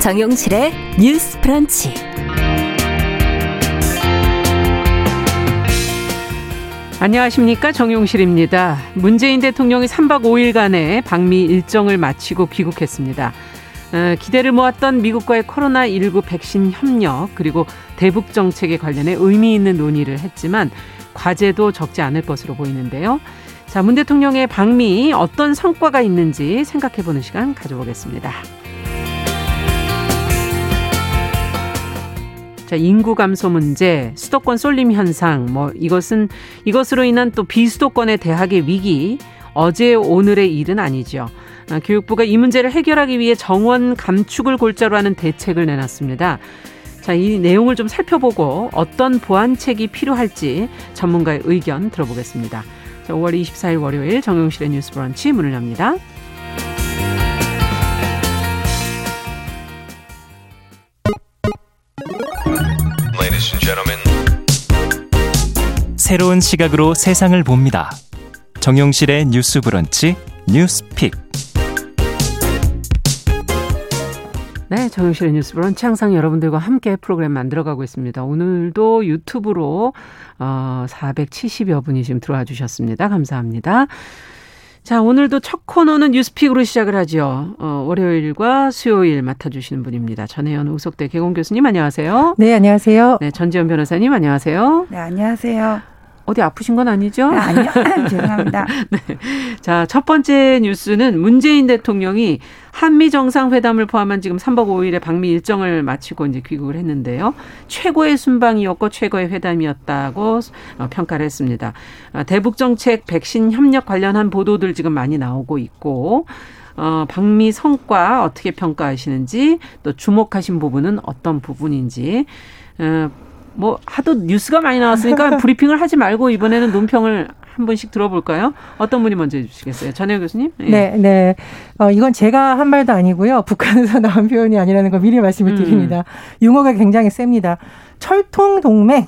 정용실의 뉴스 프런치. 안녕하십니까 정용실입니다. 문재인 대통령이 3박 5일간의 방미 일정을 마치고 귀국했습니다. 어, 기대를 모았던 미국과의 코로나19 백신 협력 그리고 대북 정책에 관련해 의미 있는 논의를 했지만 과제도 적지 않을 것으로 보이는데요. 자, 문 대통령의 방미 어떤 성과가 있는지 생각해 보는 시간 가져보겠습니다. 자, 인구 감소 문제, 수도권 쏠림 현상, 뭐 이것은 이것으로 인한 또 비수도권의 대학의 위기, 어제 오늘의 일은 아니죠. 아, 교육부가 이 문제를 해결하기 위해 정원 감축을 골자로 하는 대책을 내놨습니다. 자, 이 내용을 좀 살펴보고 어떤 보완책이 필요할지 전문가의 의견 들어보겠습니다. 자, 5월 24일 월요일 정용실의 뉴스 브런치 문을 엽니다. 새로운 시각으로 세상을 봅니다. 정용실의 뉴스 브런치 뉴스픽. 네, 정용실의 뉴스 브런치 항상 여러분들과 함께 프로그램 만들어가고 있습니다. 오늘도 유튜브로 어, 470여 분이 지금 들어와 주셨습니다. 감사합니다. 자, 오늘도 첫 코너는 뉴스픽으로 시작을 하죠. 어, 월요일과 수요일 맡아주시는 분입니다. 전혜연 우석대 개공 교수님 안녕하세요. 네, 안녕하세요. 네, 전지현 변호사님 안녕하세요. 네, 안녕하세요. 어디 아프신 건 아니죠? 아, 아니요. 죄송합니다. 네. 자, 첫 번째 뉴스는 문재인 대통령이 한미 정상회담을 포함한 지금 3박 5일의 방미 일정을 마치고 이제 귀국을 했는데요. 최고의 순방이었고 최고의 회담이었다고 어, 평가를 했습니다. 아, 대북 정책 백신 협력 관련한 보도들 지금 많이 나오고 있고 어, 방미 성과 어떻게 평가하시는지 또 주목하신 부분은 어떤 부분인지 어, 뭐 하도 뉴스가 많이 나왔으니까 브리핑을 하지 말고 이번에는 논평을 한 분씩 들어볼까요? 어떤 분이 먼저 해주시겠어요? 전혜 교수님? 예. 네, 네. 어, 이건 제가 한 말도 아니고요. 북한에서 나온 표현이 아니라는 거 미리 말씀을 드립니다. 음. 용어가 굉장히 셉니다. 철통 동맹.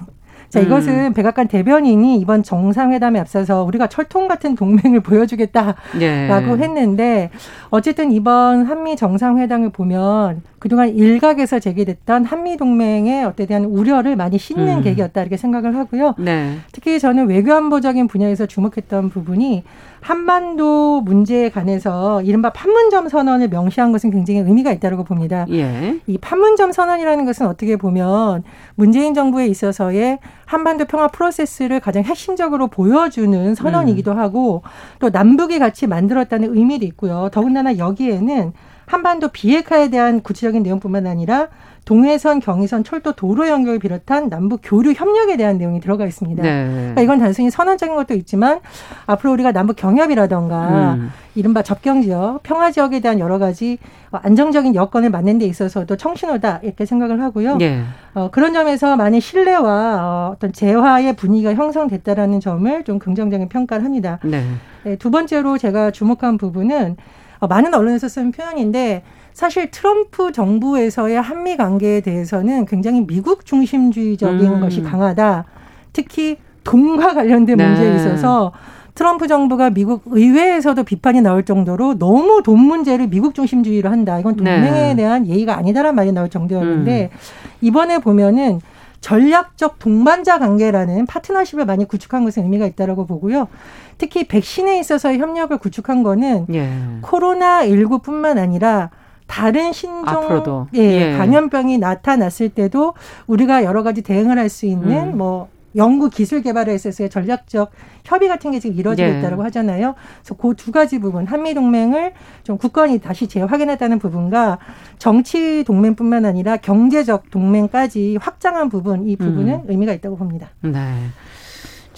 자, 음. 이것은 음. 백악관 대변인이 이번 정상회담에 앞서서 우리가 철통 같은 동맹을 보여주겠다라고 예. 했는데 어쨌든 이번 한미 정상회담을 보면 그동안 일각에서 제기됐던 한미 동맹의 어때 대한 우려를 많이 씻는 음. 계기였다 이렇게 생각을 하고요. 네. 특히 저는 외교안보적인 분야에서 주목했던 부분이 한반도 문제에 관해서 이른바 판문점 선언을 명시한 것은 굉장히 의미가 있다고 봅니다. 예. 이 판문점 선언이라는 것은 어떻게 보면 문재인 정부에 있어서의 한반도 평화 프로세스를 가장 핵심적으로 보여주는 선언이기도 음. 하고 또 남북이 같이 만들었다는 의미도 있고요. 더군다나 여기에는 한반도 비핵화에 대한 구체적인 내용뿐만 아니라 동해선, 경의선, 철도, 도로 연결을 비롯한 남북 교류 협력에 대한 내용이 들어가 있습니다. 네. 그러니까 이건 단순히 선언적인 것도 있지만 앞으로 우리가 남북 경협이라던가 음. 이른바 접경 지역, 평화 지역에 대한 여러 가지 안정적인 여건을 맞는 데 있어서도 청신호다 이렇게 생각을 하고요. 네. 어, 그런 점에서 많은 신뢰와 어, 어떤 재화의 분위기가 형성됐다라는 점을 좀 긍정적인 평가를 합니다. 네. 네, 두 번째로 제가 주목한 부분은 어, 많은 언론에서 쓴 표현인데 사실 트럼프 정부에서의 한미 관계에 대해서는 굉장히 미국 중심주의적인 음. 것이 강하다. 특히 돈과 관련된 네. 문제에 있어서 트럼프 정부가 미국 의회에서도 비판이 나올 정도로 너무 돈 문제를 미국 중심주의로 한다. 이건 동맹에 네. 대한 예의가 아니다라는 말이 나올 정도였는데 음. 이번에 보면은 전략적 동반자 관계라는 파트너십을 많이 구축한 것은 의미가 있다라고 보고요. 특히 백신에 있어서의 협력을 구축한 거는 예. 코로나 19뿐만 아니라 다른 신종 앞으로도. 예, 예. 감염병이 나타났을 때도 우리가 여러 가지 대응을 할 수 있는 음. 뭐 연구 기술 개발에 있어서의 전략적 협의 같은 게 지금 이루어지고 네. 있다고 하잖아요. 그래서 그 두 가지 부분 한미 동맹을 좀 국권이 다시 재확인했다는 부분과 정치 동맹뿐만 아니라 경제적 동맹까지 확장한 부분 이 부분은 음. 의미가 있다고 봅니다. 네.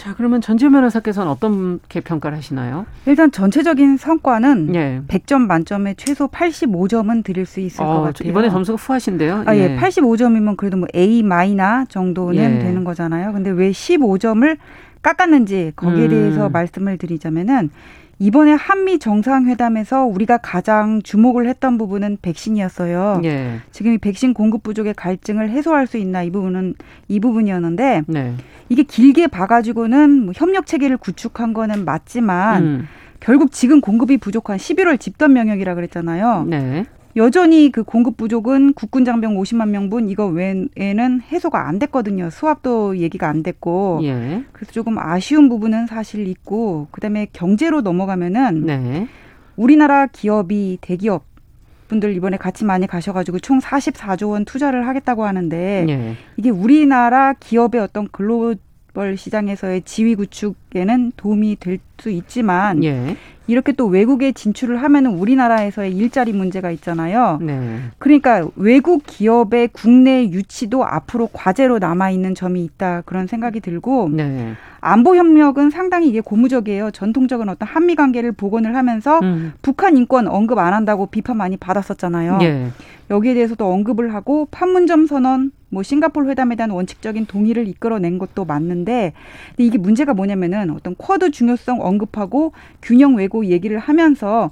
자, 그러면 전지현 변호사께서는 어떻게 평가를 하시나요? 일단 전체적인 성과는 예. 100점 만점에 최소 85점은 드릴 수 있을 어, 것 같아요. 이번에 점수가 후하신데요. 아, 예. 예. 85점이면 그래도 뭐 A 마이나 정도는 예. 되는 거잖아요. 근데 왜 15점을 깎았는지 거기에 음. 대해서 말씀을 드리자면은 이번에 한미 정상회담에서 우리가 가장 주목을 했던 부분은 백신이었어요. 예. 지금 이 백신 공급 부족의 갈증을 해소할 수 있나 이 부분은 이 부분이었는데 네. 이게 길게 봐가지고는 뭐 협력 체계를 구축한 거는 맞지만 음. 결국 지금 공급이 부족한 11월 집단 명령이라 그랬잖아요. 네. 여전히 그 공급 부족은 국군 장병 50만 명분 이거 외에는 해소가 안 됐거든요. 수합도 얘기가 안 됐고. 예. 그래서 조금 아쉬운 부분은 사실 있고 그다음에 경제로 넘어가면은 네. 우리나라 기업이 대기업 분들 이번에 같이 많이 가셔가지고 총 44조 원 투자를 하겠다고 하는데 예. 이게 우리나라 기업의 어떤 글로벌 시장에서의 지위 구축에는 도움이 될 수 있지만 예. 이렇게 또 외국에 진출을 하면은 우리나라에서의 일자리 문제가 있잖아요. 네. 그러니까 외국 기업의 국내 유치도 앞으로 과제로 남아 있는 점이 있다 그런 생각이 들고 네. 안보 협력은 상당히 이게 고무적이에요. 전통적인 어떤 한미 관계를 복원을 하면서 음. 북한 인권 언급 안 한다고 비판 많이 받았었잖아요. 네. 여기에 대해서도 언급을 하고 판문점 선언 뭐 싱가폴 회담에 대한 원칙적인 동의를 이끌어낸 것도 맞는데 근데 이게 문제가 뭐냐면은 어떤 쿼드 중요성 언급하고 균형 왜고 얘기를 하면서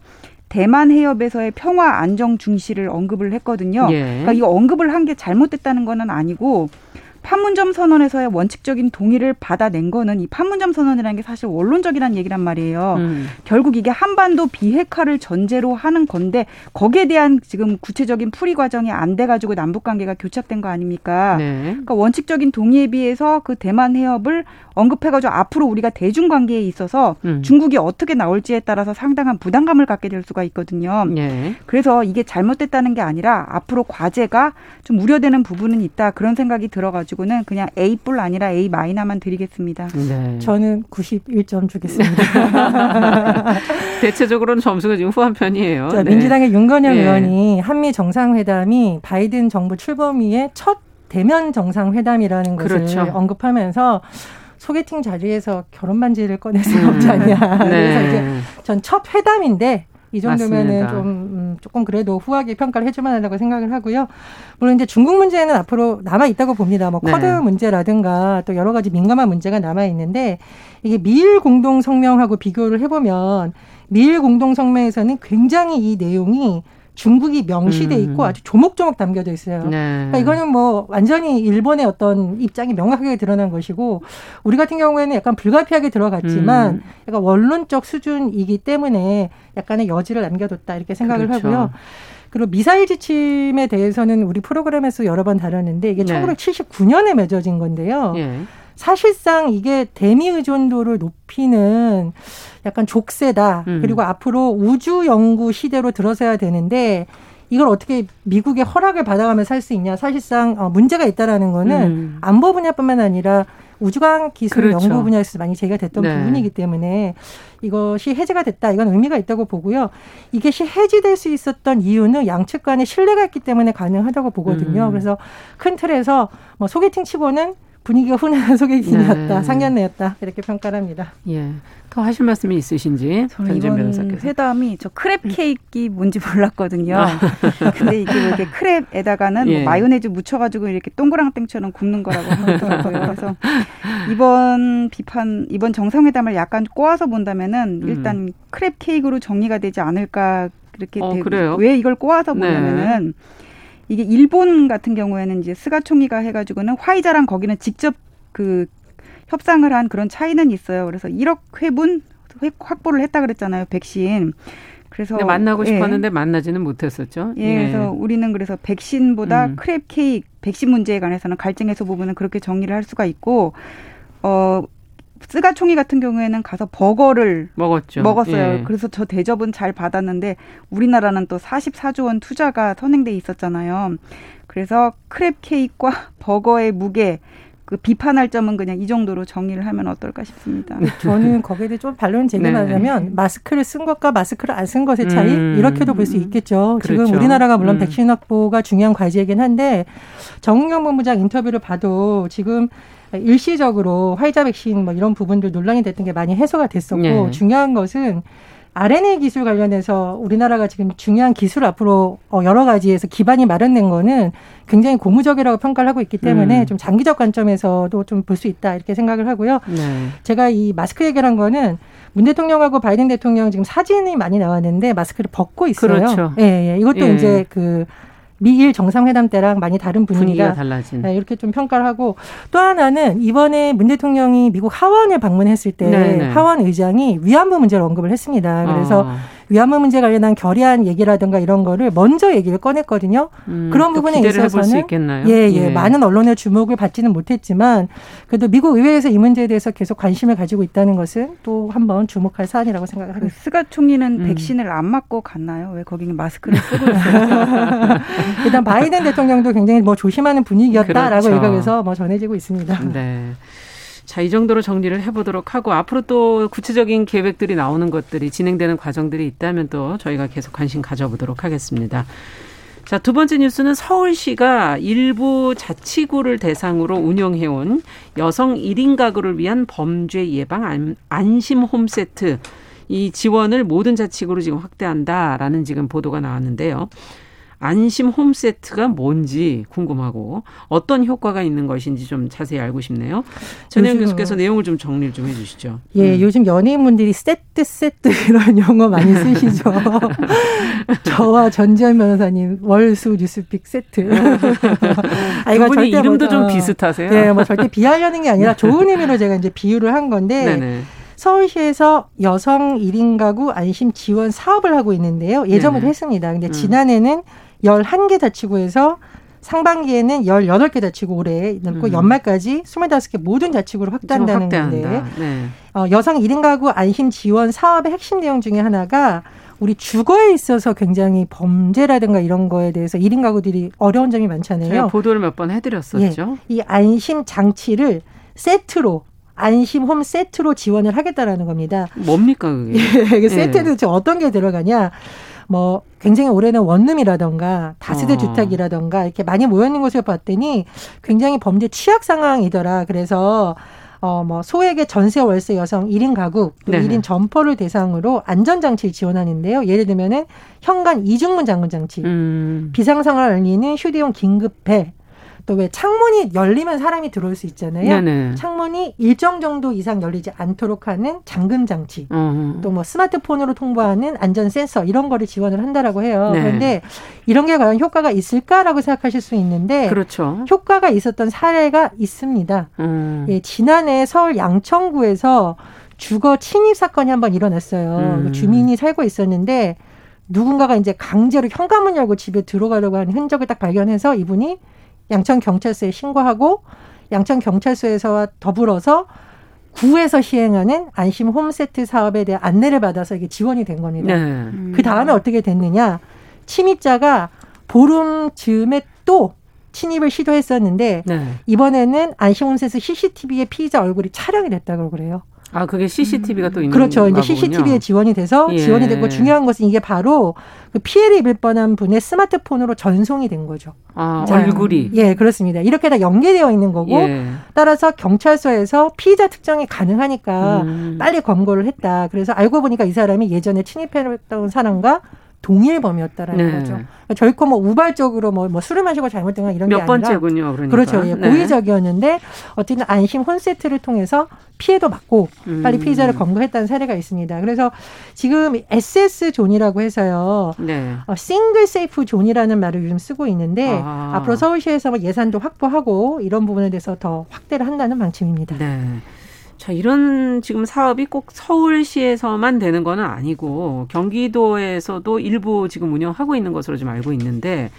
대만 해협에서의 평화 안정 중시를 언급을 했거든요. 예. 그러니까 이 언급을 한 게 잘못됐다는 거는 아니고 판문점 선언에서의 원칙적인 동의를 받아낸 거는 이 판문점 선언이라는 게 사실 원론적이라는 얘기란 말이에요. 음. 결국 이게 한반도 비핵화를 전제로 하는 건데 거기에 대한 지금 구체적인 풀이 과정이 안 돼가지고 남북 관계가 교착된 거 아닙니까? 네. 그러니까 원칙적인 동의에 비해서 그 대만 해협을 언급해가지고 앞으로 우리가 대중 관계에 있어서 음. 중국이 어떻게 나올지에 따라서 상당한 부담감을 갖게 될 수가 있거든요. 네. 그래서 이게 잘못됐다는 게 아니라 앞으로 과제가 좀 우려되는 부분은 있다 그런 생각이 들어가지고. 가지고는 그냥 A뿔 아니라 A 마이너만 드리겠습니다. 네. 저는 91점 주겠습니다. 대체적으로는 점수가 지금 후한 편이에요. 자, 네. 민주당의 윤건영 예. 의원이 한미 정상회담이 바이든 정부 출범 이후에 첫 대면 정상회담이라는 것을 그렇죠. 언급하면서 소개팅 자리에서 결혼 반지를 꺼낼 수 없지 않냐. 음. 네. 그래서 이제 전 첫 회담인데 이 정도면은 좀 음, 조금 그래도 후하게 평가를 해주만 하다고 생각을 하고요. 물론 이제 중국 문제는 앞으로 남아 있다고 봅니다. 뭐 네. 커드 문제라든가 또 여러 가지 민감한 문제가 남아 있는데 이게 미일 공동 성명하고 비교를 해보면 미일 공동 성명에서는 굉장히 이 내용이 중국이 명시돼 음. 있고 아주 조목조목 담겨져 있어요. 네. 그러니까 이거는 뭐 완전히 일본의 어떤 입장이 명확하게 드러난 것이고 우리 같은 경우에는 약간 불가피하게 들어갔지만 음. 약간 원론적 수준이기 때문에 약간의 여지를 남겨뒀다 이렇게 생각을 그렇죠. 하고요. 그리고 미사일 지침에 대해서는 우리 프로그램에서 여러 번 다뤘는데 이게 네. 1979년에 맺어진 건데요. 네. 사실상 이게 대미 의존도를 높이는 약간 족쇄다. 음. 그리고 앞으로 우주 연구 시대로 들어서야 되는데 이걸 어떻게 미국의 허락을 받아가며 살수 있냐. 사실상 어, 문제가 있다라는 거는 음. 안보 분야뿐만 아니라 우주관 기술 그렇죠. 연구 분야에서 많이 제기가 됐던 네. 부분이기 때문에 이것이 해제가 됐다. 이건 의미가 있다고 보고요. 이것이 해지될 수 있었던 이유는 양측 간의 신뢰가 있기 때문에 가능하다고 보거든요. 음. 그래서 큰 틀에서 뭐 소개팅 치고는 분위기가 훈훈한 소개팅이었다, 네. 상견례였다 이렇게 평가를 합니다. 예. 더 하실 말씀이 있으신지 저는 이번 변호사께서. 회담이 저 크랩 케이크 뭔지 몰랐거든요. 아. 근데 이게 왜 이렇게 크랩에다가는 뭐 예. 뭐 마요네즈 묻혀가지고 이렇게 동그랑땡처럼 굽는 거라고 하더라고요. 그래서 이번 비판 이번 정상회담을 약간 꼬아서 본다면은 음. 일단 음. 크랩 케이크로 정리가 되지 않을까 그렇게 어, 되고 왜 이걸 꼬아서 보냐면은. 네. 이게 일본 같은 경우에는 이제 스가 총리가 해가지고는 화이자랑 거기는 직접 그 협상을 한 그런 차이는 있어요. 그래서 1억 회분 확보를 했다 그랬잖아요. 백신. 그래서 만나고 예. 싶었는데 만나지는 못했었죠. 예, 예. 그래서 우리는 그래서 백신보다 음. crab cake 백신 문제에 관해서는 갈증 해소 부분은 그렇게 정리를 할 수가 있고 어 스가 총리 같은 경우에는 가서 버거를 먹었죠. 먹었어요. 예. 그래서 저 대접은 잘 받았는데 우리나라는 또 44조 원 투자가 선행돼 있었잖아요. 그래서 크랩 케이크와 버거의 무게 그 비판할 점은 그냥 이 정도로 정리를 하면 어떨까 싶습니다. 네, 저는 거기에 대해 좀 반론 제기하자면 네. 마스크를 쓴 것과 마스크를 안 쓴 것의 차이 음. 이렇게도 볼 수 있겠죠. 그렇죠. 지금 우리나라가 물론 음. 백신 확보가 중요한 과제이긴 한데 정은경 본부장 인터뷰를 봐도 지금 일시적으로 화이자 백신 뭐 이런 부분들 논란이 됐던 게 많이 해소가 됐었고 네. 중요한 것은 RNA 기술 관련해서 우리나라가 지금 중요한 기술 앞으로 어, 여러 가지에서 기반이 마련된 거는 굉장히 고무적이라고 평가를 하고 있기 때문에 음. 좀 장기적 관점에서도 좀 볼 수 있다 이렇게 생각을 하고요. 네. 제가 이 마스크 얘기를 한 거는 문 대통령하고 바이든 대통령 지금 사진이 많이 나왔는데 마스크를 벗고 있어요. 그렇죠. 예, 예. 이것도 예. 이제 그 미일 정상회담 때랑 많이 다른 분위기가, 분위기가 달라진 네, 이렇게 좀 평가를 하고 또 하나는 이번에 문 대통령이 미국 하원을 방문했을 때 네네. 하원 의장이 위안부 문제를 언급을 했습니다. 그래서 어. 위안부 문제 관련한 결의안 얘기라든가 이런 거를 먼저 얘기를 꺼냈거든요. 음, 그런 부분에 있어서는 예, 예, 예, 많은 언론의 주목을 받지는 못했지만 그래도 미국 의회에서 이 문제에 대해서 계속 관심을 가지고 있다는 것은 또 한번 주목할 사안이라고 생각합니다. 그 스가 총리는 음. 백신을 안 맞고 갔나요? 왜 거기는 마스크를 쓰고 있어요? 일단 바이든 대통령도 굉장히 뭐 조심하는 분위기였다라고 그렇죠. 일각에서 뭐 전해지고 있습니다. 네. 자, 이 정도로 정리를 해보도록 하고 앞으로 또 구체적인 계획들이 나오는 것들이 진행되는 과정들이 있다면 또 저희가 계속 관심 가져보도록 하겠습니다. 자, 두 번째 뉴스는 서울시가 일부 자치구를 대상으로 운영해온 여성 1인 가구를 위한 범죄 예방 안심 홈세트 이 지원을 모든 자치구로 지금 확대한다라는 지금 보도가 나왔는데요. 안심 홈세트가 뭔지 궁금하고 어떤 효과가 있는 것인지 좀 자세히 알고 싶네요. 전혜영 교수께서 내용을 좀 정리를 좀 해주시죠. 예, 음. 요즘 연예인분들이 세트 세트 이런 용어 많이 쓰시죠. 저와 전지현 변호사님 월수 뉴스픽 세트. 아, 이거 절대 뭐, 이름도 뭐, 좀 비슷하세요. 네, 뭐 절대 비하려는 게 아니라 좋은 의미로 제가 이제 비유를 한 건데. 네네. 서울시에서 여성 1인 가구 안심 지원 사업을 하고 있는데요. 예정을 했습니다. 근데 음. 지난해는 11개 자치구에서 상반기에는 18개 자치구 올해 넣고 음. 연말까지 25개 모든 자치구로 확대한다는 건데 네. 어, 여성 1인 가구 안심 지원 사업의 핵심 내용 중에 하나가 우리 주거에 있어서 굉장히 범죄라든가 이런 거에 대해서 1인 가구들이 어려운 점이 많잖아요. 보도를 몇 번 해드렸었죠. 예, 이 안심 장치를 세트로 안심 홈 세트로 지원을 하겠다라는 겁니다. 뭡니까 그게? 예, 세트는 예. 어떤 게 들어가냐? 뭐 굉장히 오래된 원룸이라던가 다세대 어. 주택이라던가 이렇게 많이 모여 있는 곳을 봤더니 굉장히 범죄 취약 상황이더라. 그래서 어, 뭐, 소액의 전세 월세 여성 1인 가구, 또 네. 1인 점포를 대상으로 안전장치를 지원하는데요. 예를 들면은 현관 이중문 잠금 장치, 음. 비상상황을 알리는 휴대용 긴급배, 또 왜 창문이 열리면 사람이 들어올 수 있잖아요. 네네. 창문이 일정 정도 이상 열리지 않도록 하는 잠금 장치, 또 뭐 스마트폰으로 통보하는 안전 센서 이런 거를 지원을 한다라고 해요. 네. 그런데 이런 게 과연 효과가 있을까라고 생각하실 수 있는데 그렇죠. 효과가 있었던 사례가 있습니다. 음. 예, 지난해 서울 양천구에서 주거 침입 사건이 한번 일어났어요. 음. 주민이 살고 있었는데 누군가가 이제 강제로 현관문 열고 집에 들어가려고 하는 흔적을 딱 발견해서 이분이 양천 경찰서에 신고하고 양천 경찰서에서와 더불어서 구에서 시행하는 안심 홈세트 사업에 대한 안내를 받아서 이게 지원이 된 겁니다. 네. 음. 그 다음에 어떻게 됐느냐? 침입자가 보름 즈음에 또 침입을 시도했었는데 네. 이번에는 안심 홈세트 CCTV에 피의자 얼굴이 촬영이 됐다고 그래요. 아, 그게 CCTV가 또 있는 그렇죠. 이제 CCTV에 지원이 돼서 예. 지원이 됐고 중요한 것은 이게 바로 그 피해를 입을 뻔한 분의 스마트폰으로 전송이 된 거죠. 아, 자, 얼굴이. 예, 그렇습니다. 이렇게 다 연계되어 있는 거고 예. 따라서 경찰서에서 피의자 특정이 가능하니까 음. 빨리 검거를 했다. 그래서 알고 보니까 이 사람이 예전에 침입했던 사람과 동일 범이었다라는 네. 거죠. 그러니까 결코 뭐 우발적으로 뭐, 뭐 술을 마시고 잘못된 건 이런 게 아니라 몇 번째군요. 그러니까. 그렇죠. 예, 네. 고의적이었는데 어쨌든 안심 홈세트를 통해서 피해도 막고 음. 빨리 피의자를 검거했다는 사례가 있습니다. 그래서 지금 SS 존이라고 해서요. 네. 어, single safe zone이라는 말을 요즘 쓰고 있는데 아. 앞으로 서울시에서 뭐 예산도 확보하고 이런 부분에 대해서 더 확대를 한다는 방침입니다. 네. 자, 이런 지금 사업이 꼭 서울시에서만 되는 거는 아니고 경기도에서도 일부 지금 운영하고 있는 것으로 좀 알고 있는데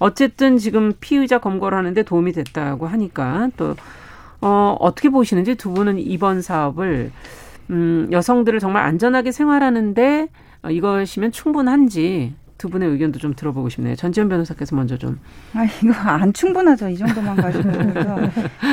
어쨌든 지금 피의자 검거를 하는데 도움이 됐다고 하니까 또 어, 어떻게 보시는지 두 분은 이번 사업을 음, 여성들을 정말 안전하게 생활하는데 어, 이것이면 충분한지 두 분의 의견도 좀 들어보고 싶네요. 전지현 변호사께서 먼저 좀. 아 이거 안 충분하죠. 이 정도만 가지고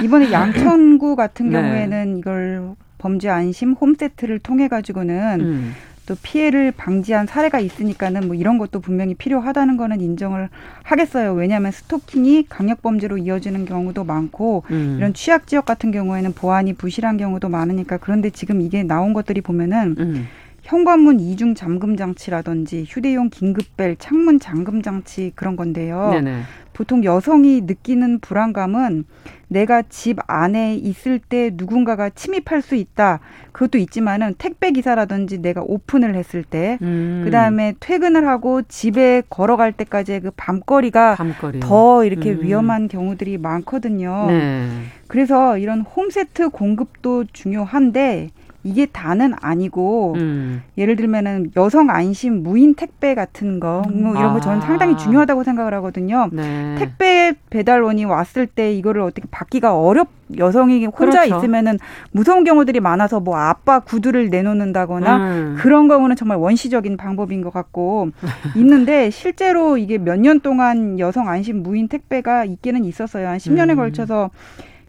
이번에 양천구 같은 네. 경우에는 이걸 범죄 안심 홈세트를 통해 가지고는 음. 또 피해를 방지한 사례가 있으니까는 뭐 이런 것도 분명히 필요하다는 거는 인정을 하겠어요. 왜냐하면 스토킹이 강력 범죄로 이어지는 경우도 많고 음. 이런 취약 지역 같은 경우에는 보안이 부실한 경우도 많으니까 그런데 지금 이게 나온 것들이 보면은 음. 현관문 이중 잠금 장치라든지 휴대용 긴급벨, 창문 잠금 장치 그런 건데요. 네네. 보통 여성이 느끼는 불안감은 내가 집 안에 있을 때 누군가가 침입할 수 있다. 그것도 있지만은 택배 기사라든지 내가 오픈을 했을 때, 음. 그 다음에 퇴근을 하고 집에 걸어갈 때까지의 그 밤거리가 밤거리. 더 이렇게 음. 위험한 경우들이 많거든요. 네. 그래서 이런 홈세트 공급도 중요한데 이게 다는 아니고 음. 예를 들면은 여성 안심 무인 택배 같은 거 뭐 이런 거 저는 상당히 아. 중요하다고 생각을 하거든요. 네. 택배 배달원이 왔을 때 이거를 어떻게 받기가 어렵 여성이 혼자 그렇죠. 있으면은 무서운 경우들이 많아서 뭐 아빠 구두를 내놓는다거나 음. 그런 경우는 정말 원시적인 방법인 것 같고 있는데 실제로 이게 몇 년 동안 여성 안심 무인 택배가 있기는 있었어요. 한 10년에 음. 걸쳐서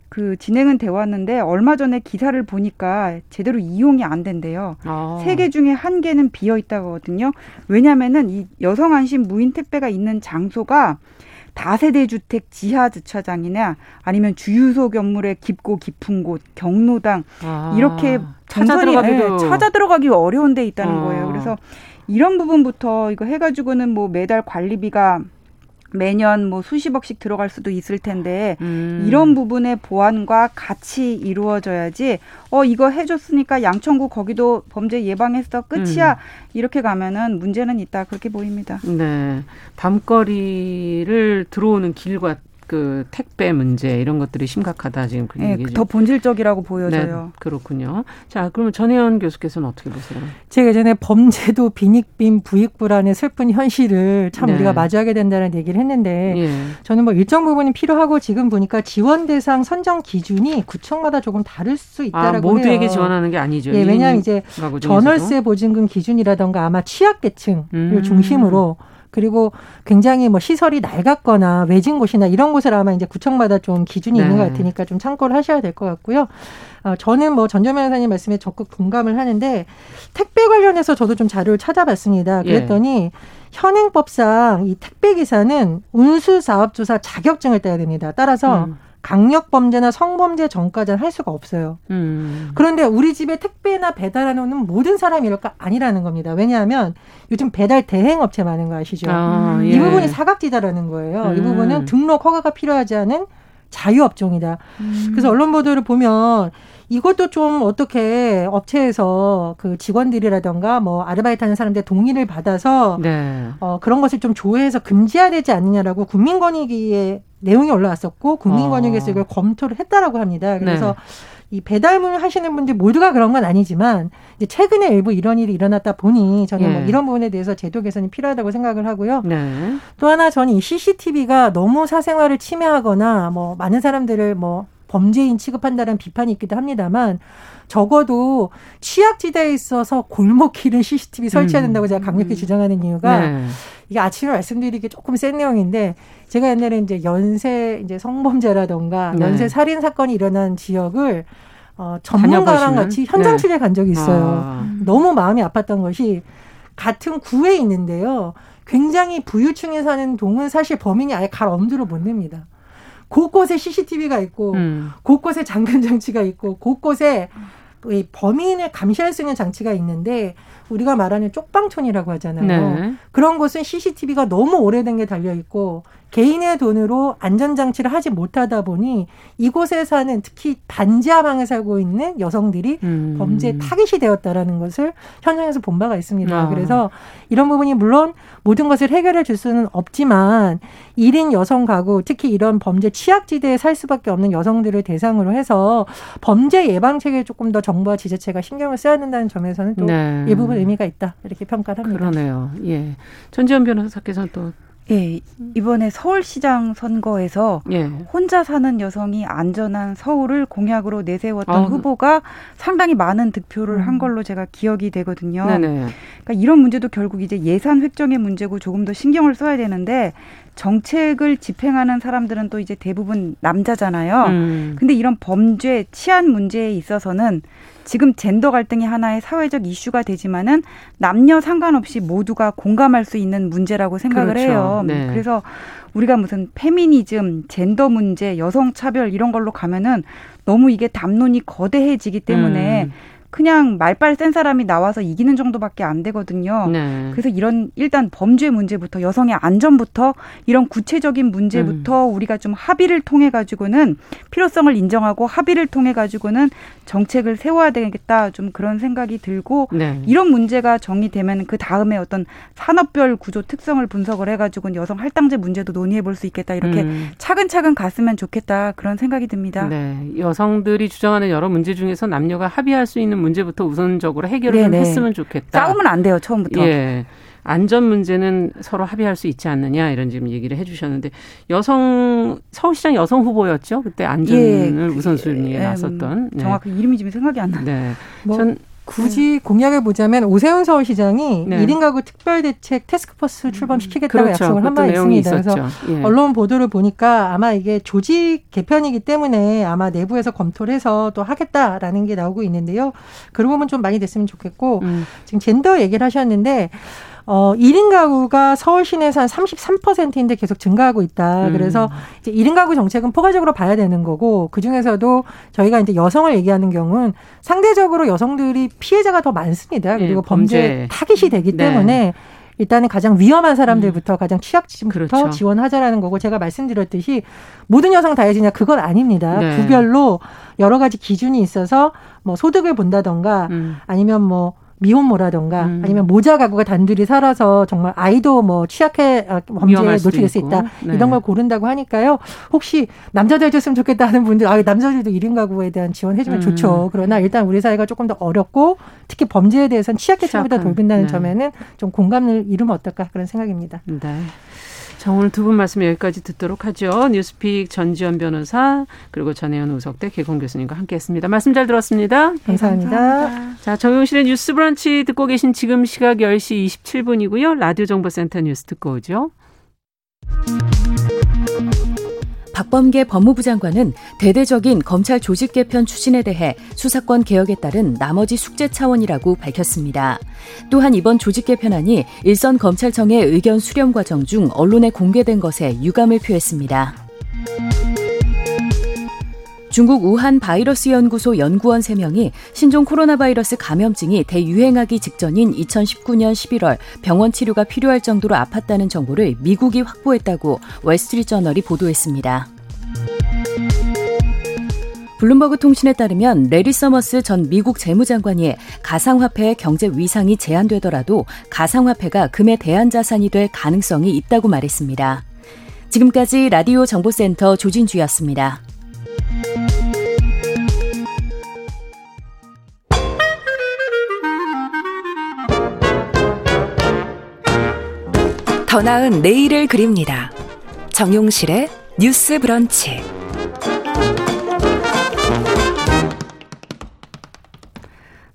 그 진행은 되어 왔는데 얼마 전에 기사를 보니까 제대로 이용이 안 된대요. 아. 세개 중에 한 개는 비어 있다고 하거든요. 왜냐면은 이 여성 안심 무인 택배가 있는 장소가 다세대 주택 지하 주차장이나 아니면 주유소 건물의 깊고 깊은 곳, 경로당 아, 이렇게 찾아 들어가기도 네, 찾아 들어가기 어려운 데 있다는 아. 거예요. 그래서 이런 부분부터 이거 해가지고는 뭐 매달 관리비가 매년 뭐 수십억씩 들어갈 수도 있을 텐데 음. 이런 부분의 보완과 같이 이루어져야지 어 이거 해줬으니까 양천구 거기도 범죄 예방했어 끝이야 음. 이렇게 가면은 문제는 있다 그렇게 보입니다. 네 밤거리를 들어오는 길과 그 택배 문제 이런 것들이 심각하다 지금 그 네, 얘기죠. 더 본질적이라고 보여져요. 네, 그렇군요. 자, 그러면 전혜연 교수께서는 어떻게 보세요? 제가 예전에 범죄도 빈익빈 부익불안의 슬픈 현실을 참 네. 우리가 마주하게 된다는 얘기를 했는데 예. 저는 뭐 일정 부분이 필요하고 지금 보니까 지원 대상 선정 기준이 구청마다 조금 다를 수 있다라고 아, 모두에게 해요. 지원하는 게 아니죠. 예, 왜냐하면 이제 전월세 보증금 기준이라던가 아마 취약계층을 음. 중심으로 그리고 굉장히 뭐 시설이 낡았거나 외진 곳이나 이런 곳을 아마 이제 구청마다 좀 기준이 네. 있는 것 같으니까 좀 참고를 하셔야 될 것 같고요. 어, 저는 뭐 전재명 회사님 말씀에 적극 동감을 하는데 택배 관련해서 저도 좀 자료를 찾아봤습니다. 예. 그랬더니 예. 현행법상 이 택배 기사는 운수 사업조사 자격증을 따야 됩니다. 따라서 음. 강력 범죄나 성범죄 전까지는 할 수가 없어요. 음. 그런데 우리 집에 택배나 배달하는 모든 사람이 이럴까 아니라는 겁니다. 왜냐하면 요즘 배달 대행 업체 많은 거 아시죠? 아, 예. 이 부분이 사각지다라는 거예요. 음. 이 부분은 등록 허가가 필요하지 않은 자유업종이다. 음. 그래서 언론 보도를 보면 이것도 좀 어떻게 업체에서 그 직원들이라던가 뭐 아르바이트 하는 사람들 동의를 받아서 네. 어, 그런 것을 좀 조회해서 금지해야 되지 않느냐라고 국민권익위에 내용이 올라왔었고 국민권익위에서 어. 이걸 검토를 했다라고 합니다. 그래서 네. 이 배달물 하시는 분들 모두가 그런 건 아니지만 이제 최근에 일부 이런 일이 일어났다 보니 저는 뭐 예. 뭐 이런 부분에 대해서 제도 개선이 필요하다고 생각을 하고요. 네. 또 하나 저는 이 CCTV가 너무 사생활을 침해하거나 뭐 많은 사람들을 뭐 범죄인 취급한다는 비판이 있기도 합니다만 적어도 취약지대에 있어서 골목 길은 CCTV 설치해야 음. 된다고 제가 강력히 음. 주장하는 이유가 네. 이게 아침에 말씀드리기 조금 센 내용인데 제가 옛날에 이제 연쇄 이제 성범죄라던가 네. 연쇄 살인 사건이 일어난 지역을 어, 전문가랑 같이 현장 네. 취재 간 적이 있어요. 아. 너무 마음이 아팠던 것이 같은 구에 있는데요. 굉장히 부유층에 사는 동은 사실 범인이 아예 갈 엄두를 못 냅니다. 곳곳에 CCTV가 있고 음. 곳곳에 잠금 장치가 있고 곳곳에 이 범인을 감시할 수 있는 장치가 있는데 우리가 말하는 쪽방촌이라고 하잖아요. 네. 그런 곳은 CCTV가 너무 오래된 게 달려 있고 개인의 돈으로 안전장치를 하지 못하다 보니 이곳에 사는 특히 단지하방에 살고 있는 여성들이 음. 범죄 타깃이 되었다라는 것을 현장에서 본 바가 있습니다. 아. 그래서 이런 부분이 물론 모든 것을 해결해 줄 수는 없지만 1인 여성 가구 특히 이런 범죄 취약지대에 살 수밖에 없는 여성들을 대상으로 해서 범죄 예방 체계에 조금 더 정부와 지자체가 신경을 써야 된다는 점에서는 또 네. 일부분 의미가 있다 이렇게 평가를 합니다. 그러네요. 예. 전지현 변호사께서는 또 예, 이번에 서울시장 선거에서 예. 혼자 사는 여성이 안전한 서울을 공약으로 내세웠던 아, 후보가 상당히 많은 득표를 음. 한 걸로 제가 기억이 되거든요. 네네. 그러니까 이런 문제도 결국 이제 예산 획정의 문제고 조금 더 신경을 써야 되는데 정책을 집행하는 사람들은 또 이제 대부분 남자잖아요. 음. 근데 이런 범죄, 치안 문제에 있어서는 지금 젠더 갈등이 하나의 사회적 이슈가 되지만은 남녀 상관없이 모두가 공감할 수 있는 문제라고 생각을 그렇죠. 해요. 네. 그래서 우리가 무슨 페미니즘, 젠더 문제, 여성 차별 이런 걸로 가면은 너무 이게 담론이 거대해지기 때문에 음. 그냥 말빨 센 사람이 나와서 이기는 정도밖에 안 되거든요. 네. 그래서 이런 일단 범죄 문제부터 여성의 안전부터 이런 구체적인 문제부터 음. 우리가 좀 합의를 통해 가지고는 필요성을 인정하고 합의를 통해 가지고는 정책을 세워야 되겠다 좀 그런 생각이 들고 네. 이런 문제가 정리되면 그 다음에 어떤 산업별 구조 특성을 분석을 해가지고 여성 할당제 문제도 논의해 볼 수 있겠다 이렇게 음. 차근차근 갔으면 좋겠다 그런 생각이 듭니다. 네. 여성들이 주장하는 여러 문제 중에서 남녀가 합의할 수 있는 있는 문제부터 우선적으로 해결을 좀 했으면 좋겠다. 싸우면 안 돼요 처음부터. 예. 안전 문제는 서로 합의할 수 있지 않느냐 이런 지금 얘기를 해주셨는데 여성 서울시장 여성 후보였죠 그때 안전을 예, 우선순위에 예, 나섰던 네. 정확히 이름이 지금 생각이 안 나. 네. 뭐, 전 굳이 네. 공약을 보자면 오세훈 서울시장이 네. 1인 가구 특별대책 테스크포스 출범시키겠다고 그렇죠. 약속을 한 바 있습니다. 있었죠. 그래서 예. 언론 보도를 보니까 아마 이게 조직 개편이기 때문에 아마 내부에서 검토를 해서 또 하겠다라는 게 나오고 있는데요. 그런 부분 좀 많이 됐으면 좋겠고 음. 지금 젠더 얘기를 하셨는데 어, 1인 가구가 서울 시내에서 한 33%인데 계속 증가하고 있다. 음. 그래서 이제 1인 가구 정책은 포괄적으로 봐야 되는 거고 그 중에서도 저희가 이제 여성을 얘기하는 경우는 상대적으로 여성들이 피해자가 더 많습니다. 그리고 네, 범죄. 범죄 타깃이 되기 네. 때문에 일단은 가장 위험한 사람들부터 음. 가장 취약지부터 그렇죠. 지원하자라는 거고 제가 말씀드렸듯이 모든 여성 다 해지냐 그건 아닙니다. 네. 구별로 여러 가지 기준이 있어서 뭐 소득을 본다던가 음. 아니면 뭐 미혼모라던가 음. 아니면 모자 가구가 단둘이 살아서 정말 아이도 뭐 취약해 아, 범죄에 노출될 수 있다 네. 이런 걸 고른다고 하니까요. 혹시 남자도 해줬으면 좋겠다 하는 분들 아 남자들도 1인 가구에 대한 지원해주면 음. 좋죠. 그러나 일단 우리 사회가 조금 더 어렵고 특히 범죄에 대해서는 취약계층보다 돌본다는 네. 점에는 좀 공감을 이루면 어떨까 그런 생각입니다. 네. 자, 오늘 두 분 말씀 여기까지 듣도록 하죠. 뉴스픽 전지현 변호사 그리고 전혜연 우석대 개공 교수님과 함께했습니다. 말씀 잘 들었습니다. 감사합니다. 감사합니다. 자, 정용실의 뉴스 브런치 듣고 계신 지금 시각 10시 27분이고요. 라디오 정보센터 뉴스 듣고 오죠. 박범계 법무부 장관은 대대적인 검찰 조직 개편 추진에 대해 수사권 개혁에 따른 나머지 숙제 차원이라고 밝혔습니다. 또한 이번 조직 개편안이 일선 검찰청의 의견 수렴 과정 중 언론에 공개된 것에 유감을 표했습니다. 중국 우한 바이러스 연구소 연구원 3명이 신종 코로나 바이러스 감염증이 대유행하기 직전인 2019년 11월 병원 치료가 필요할 정도로 아팠다는 정보를 미국이 확보했다고 월스트리트저널이 보도했습니다. 블룸버그 통신에 따르면 래리 서머스 전 미국 재무장관이 가상화폐의 경제 위상이 제한되더라도 가상화폐가 금의 대안 자산이 될 가능성이 있다고 말했습니다. 지금까지 라디오 정보센터 조진주였습니다. 더 나은 내일을 그립니다. 정용실의 뉴스 브런치.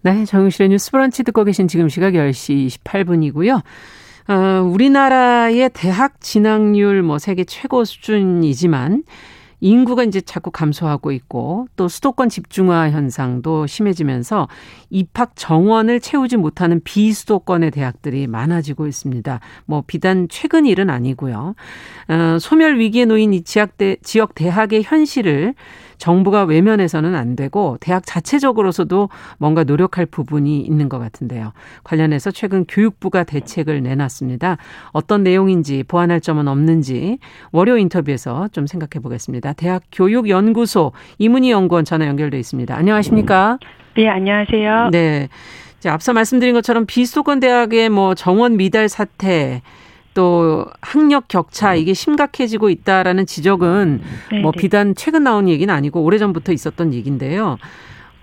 네, 정용실의 뉴스 브런치 듣고 계신 지금 시각 10시 28분이고요. 어, 우리나라의 대학 진학률 뭐 세계 최고 수준이지만 인구가 이제 자꾸 감소하고 있고 또 수도권 집중화 현상도 심해지면서 입학 정원을 채우지 못하는 비수도권의 대학들이 많아지고 있습니다. 뭐 비단 최근 일은 아니고요. 어, 소멸 위기에 놓인 이 지역 대학의 현실을 정부가 외면해서는 안 되고 대학 자체적으로서도 뭔가 노력할 부분이 있는 것 같은데요. 관련해서 최근 교육부가 대책을 내놨습니다. 어떤 내용인지 보완할 점은 없는지 월요 인터뷰에서 좀 생각해 보겠습니다. 대학 교육연구소 이문희 연구원 전화 연결돼 있습니다. 안녕하십니까? 네, 안녕하세요. 네. 앞서 말씀드린 것처럼 비수도권 대학의 뭐 정원 미달 사태 또 학력 격차 이게 심각해지고 있다라는 지적은 네네. 뭐 네. 비단 최근 나온 얘기는 아니고 오래전부터 있었던 얘기인데요.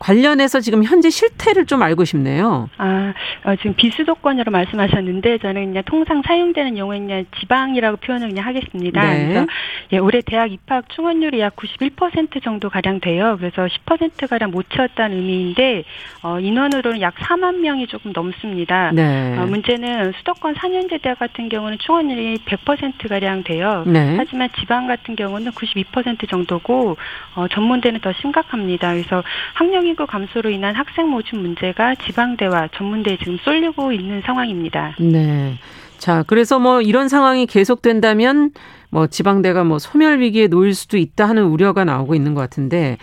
관련해서 지금 현재 실태를 좀 알고 싶네요. 아, 어, 지금 비수도권으로 말씀하셨는데 저는 그냥 통상 사용되는 용어는 그냥 지방이라고 표현을 그냥 하겠습니다. 네. 그래서 예, 올해 대학 입학 충원율이 약 91% 정도 가량 돼요. 그래서 10% 가량 못 채웠다는 의미인데 어, 인원으로는 약 4만 명이 조금 넘습니다. 네. 어, 문제는 수도권 4년제 대학 같은 경우는 충원율이 100% 가량 돼요. 네. 하지만 지방 같은 경우는 92% 정도고 어, 전문대는 더 심각합니다. 그래서 학령이 인구 감소로 인한 학생 모집 문제가 지방대와 전문대에 지금 쏠리고 있는 상황입니다. 네. 자, 그래서 뭐 이런 상황이 계속된다면 뭐 지방대가 뭐 소멸 위기에 놓일 수도 있다 하는 우려가 나오고 있는 것 같은데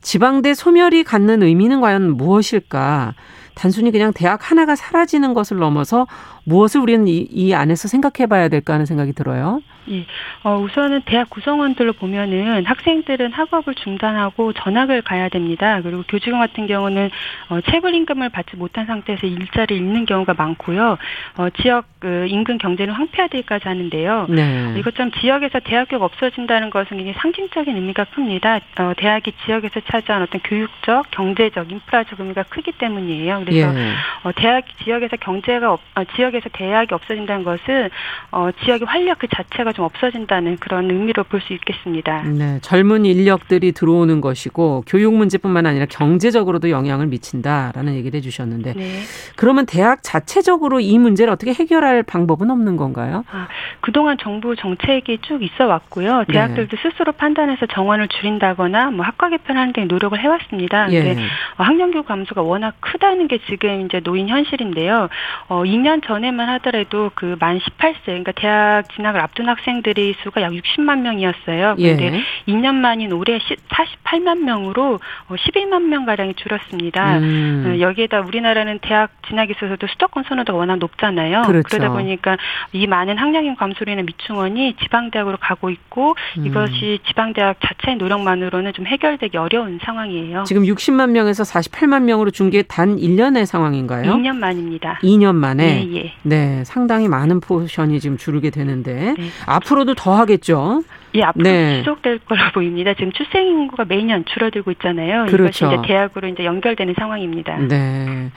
지방대 소멸이 갖는 의미는 과연 무엇일까? 단순히 그냥 대학 하나가 사라지는 것을 넘어서 무엇을 우리는 이, 이 안에서 생각해 봐야 될까 하는 생각이 들어요. 예. 어, 우선은 대학 구성원들로 보면은 학생들은 학업을 중단하고 전학을 가야 됩니다. 그리고 교직원 같은 경우는 어, 체불 임금을 받지 못한 상태에서 일자리를 잃는 경우가 많고요. 어, 지역 그 임금 경제는 황폐화되기까지 하는데요. 네. 이것처럼 지역에서 대학교가 없어진다는 것은 굉장히 상징적인 의미가 큽니다. 어, 대학이 지역에서 차지한 어떤 교육적, 경제적, 인프라적 의미가 크기 때문이에요. 그래서 예. 어, 대학 지역에서 경제가 없, 어, 지역 에서 대학이 없어진다는 것은 어, 지역의 활력 그 자체가 좀 없어진다는 그런 의미로 볼 수 있겠습니다. 네, 젊은 인력들이 들어오는 것이고 교육 문제뿐만 아니라 경제적으로도 영향을 미친다라는 얘기를 해주셨는데 네. 그러면 대학 자체적으로 이 문제를 어떻게 해결할 방법은 없는 건가요? 아, 그동안 정부 정책이 쭉 있어 왔고요. 네. 대학들도 네. 스스로 판단해서 정원을 줄인다거나 뭐 학과 개편하는 등 노력을 해왔습니다. 예. 근데 어, 학년교 감소가 워낙 크다는 게 지금 이제 노인 현실인데요. 어, 2년 전에만 하더라도 그 만 18세, 그러니까 대학 진학을 앞둔 학생 학생들의 수가 약 60만 명이었어요. 그런데 예. 2년 만인 올해 48만 명으로 11만 어, 명 가량이 줄었습니다. 음. 어, 여기에다 우리나라는 대학 진학에 있어서도 수도권 선호도가 워낙 높잖아요. 그렇죠. 그러다 보니까 이 많은 학령인 감소로 인한 미충원이 지방대학으로 가고 있고 음. 이것이 지방대학 자체의 노력만으로는 좀 해결되기 어려운 상황이에요. 지금 60만 명에서 48만 명으로 준 게 단 1년의 상황인가요? 2년 만입니다. 2년 만에. 네, 예. 네 상당히 많은 포션이 지금 줄게 되는데 네. 앞으로도 더 하겠죠. 예, 앞으로 네. 지속될 거로 보입니다. 지금 출생 인구가 매년 줄어들고 있잖아요. 그렇죠. 이것이 이제 대학으로 이제 연결되는 상황입니다. 네.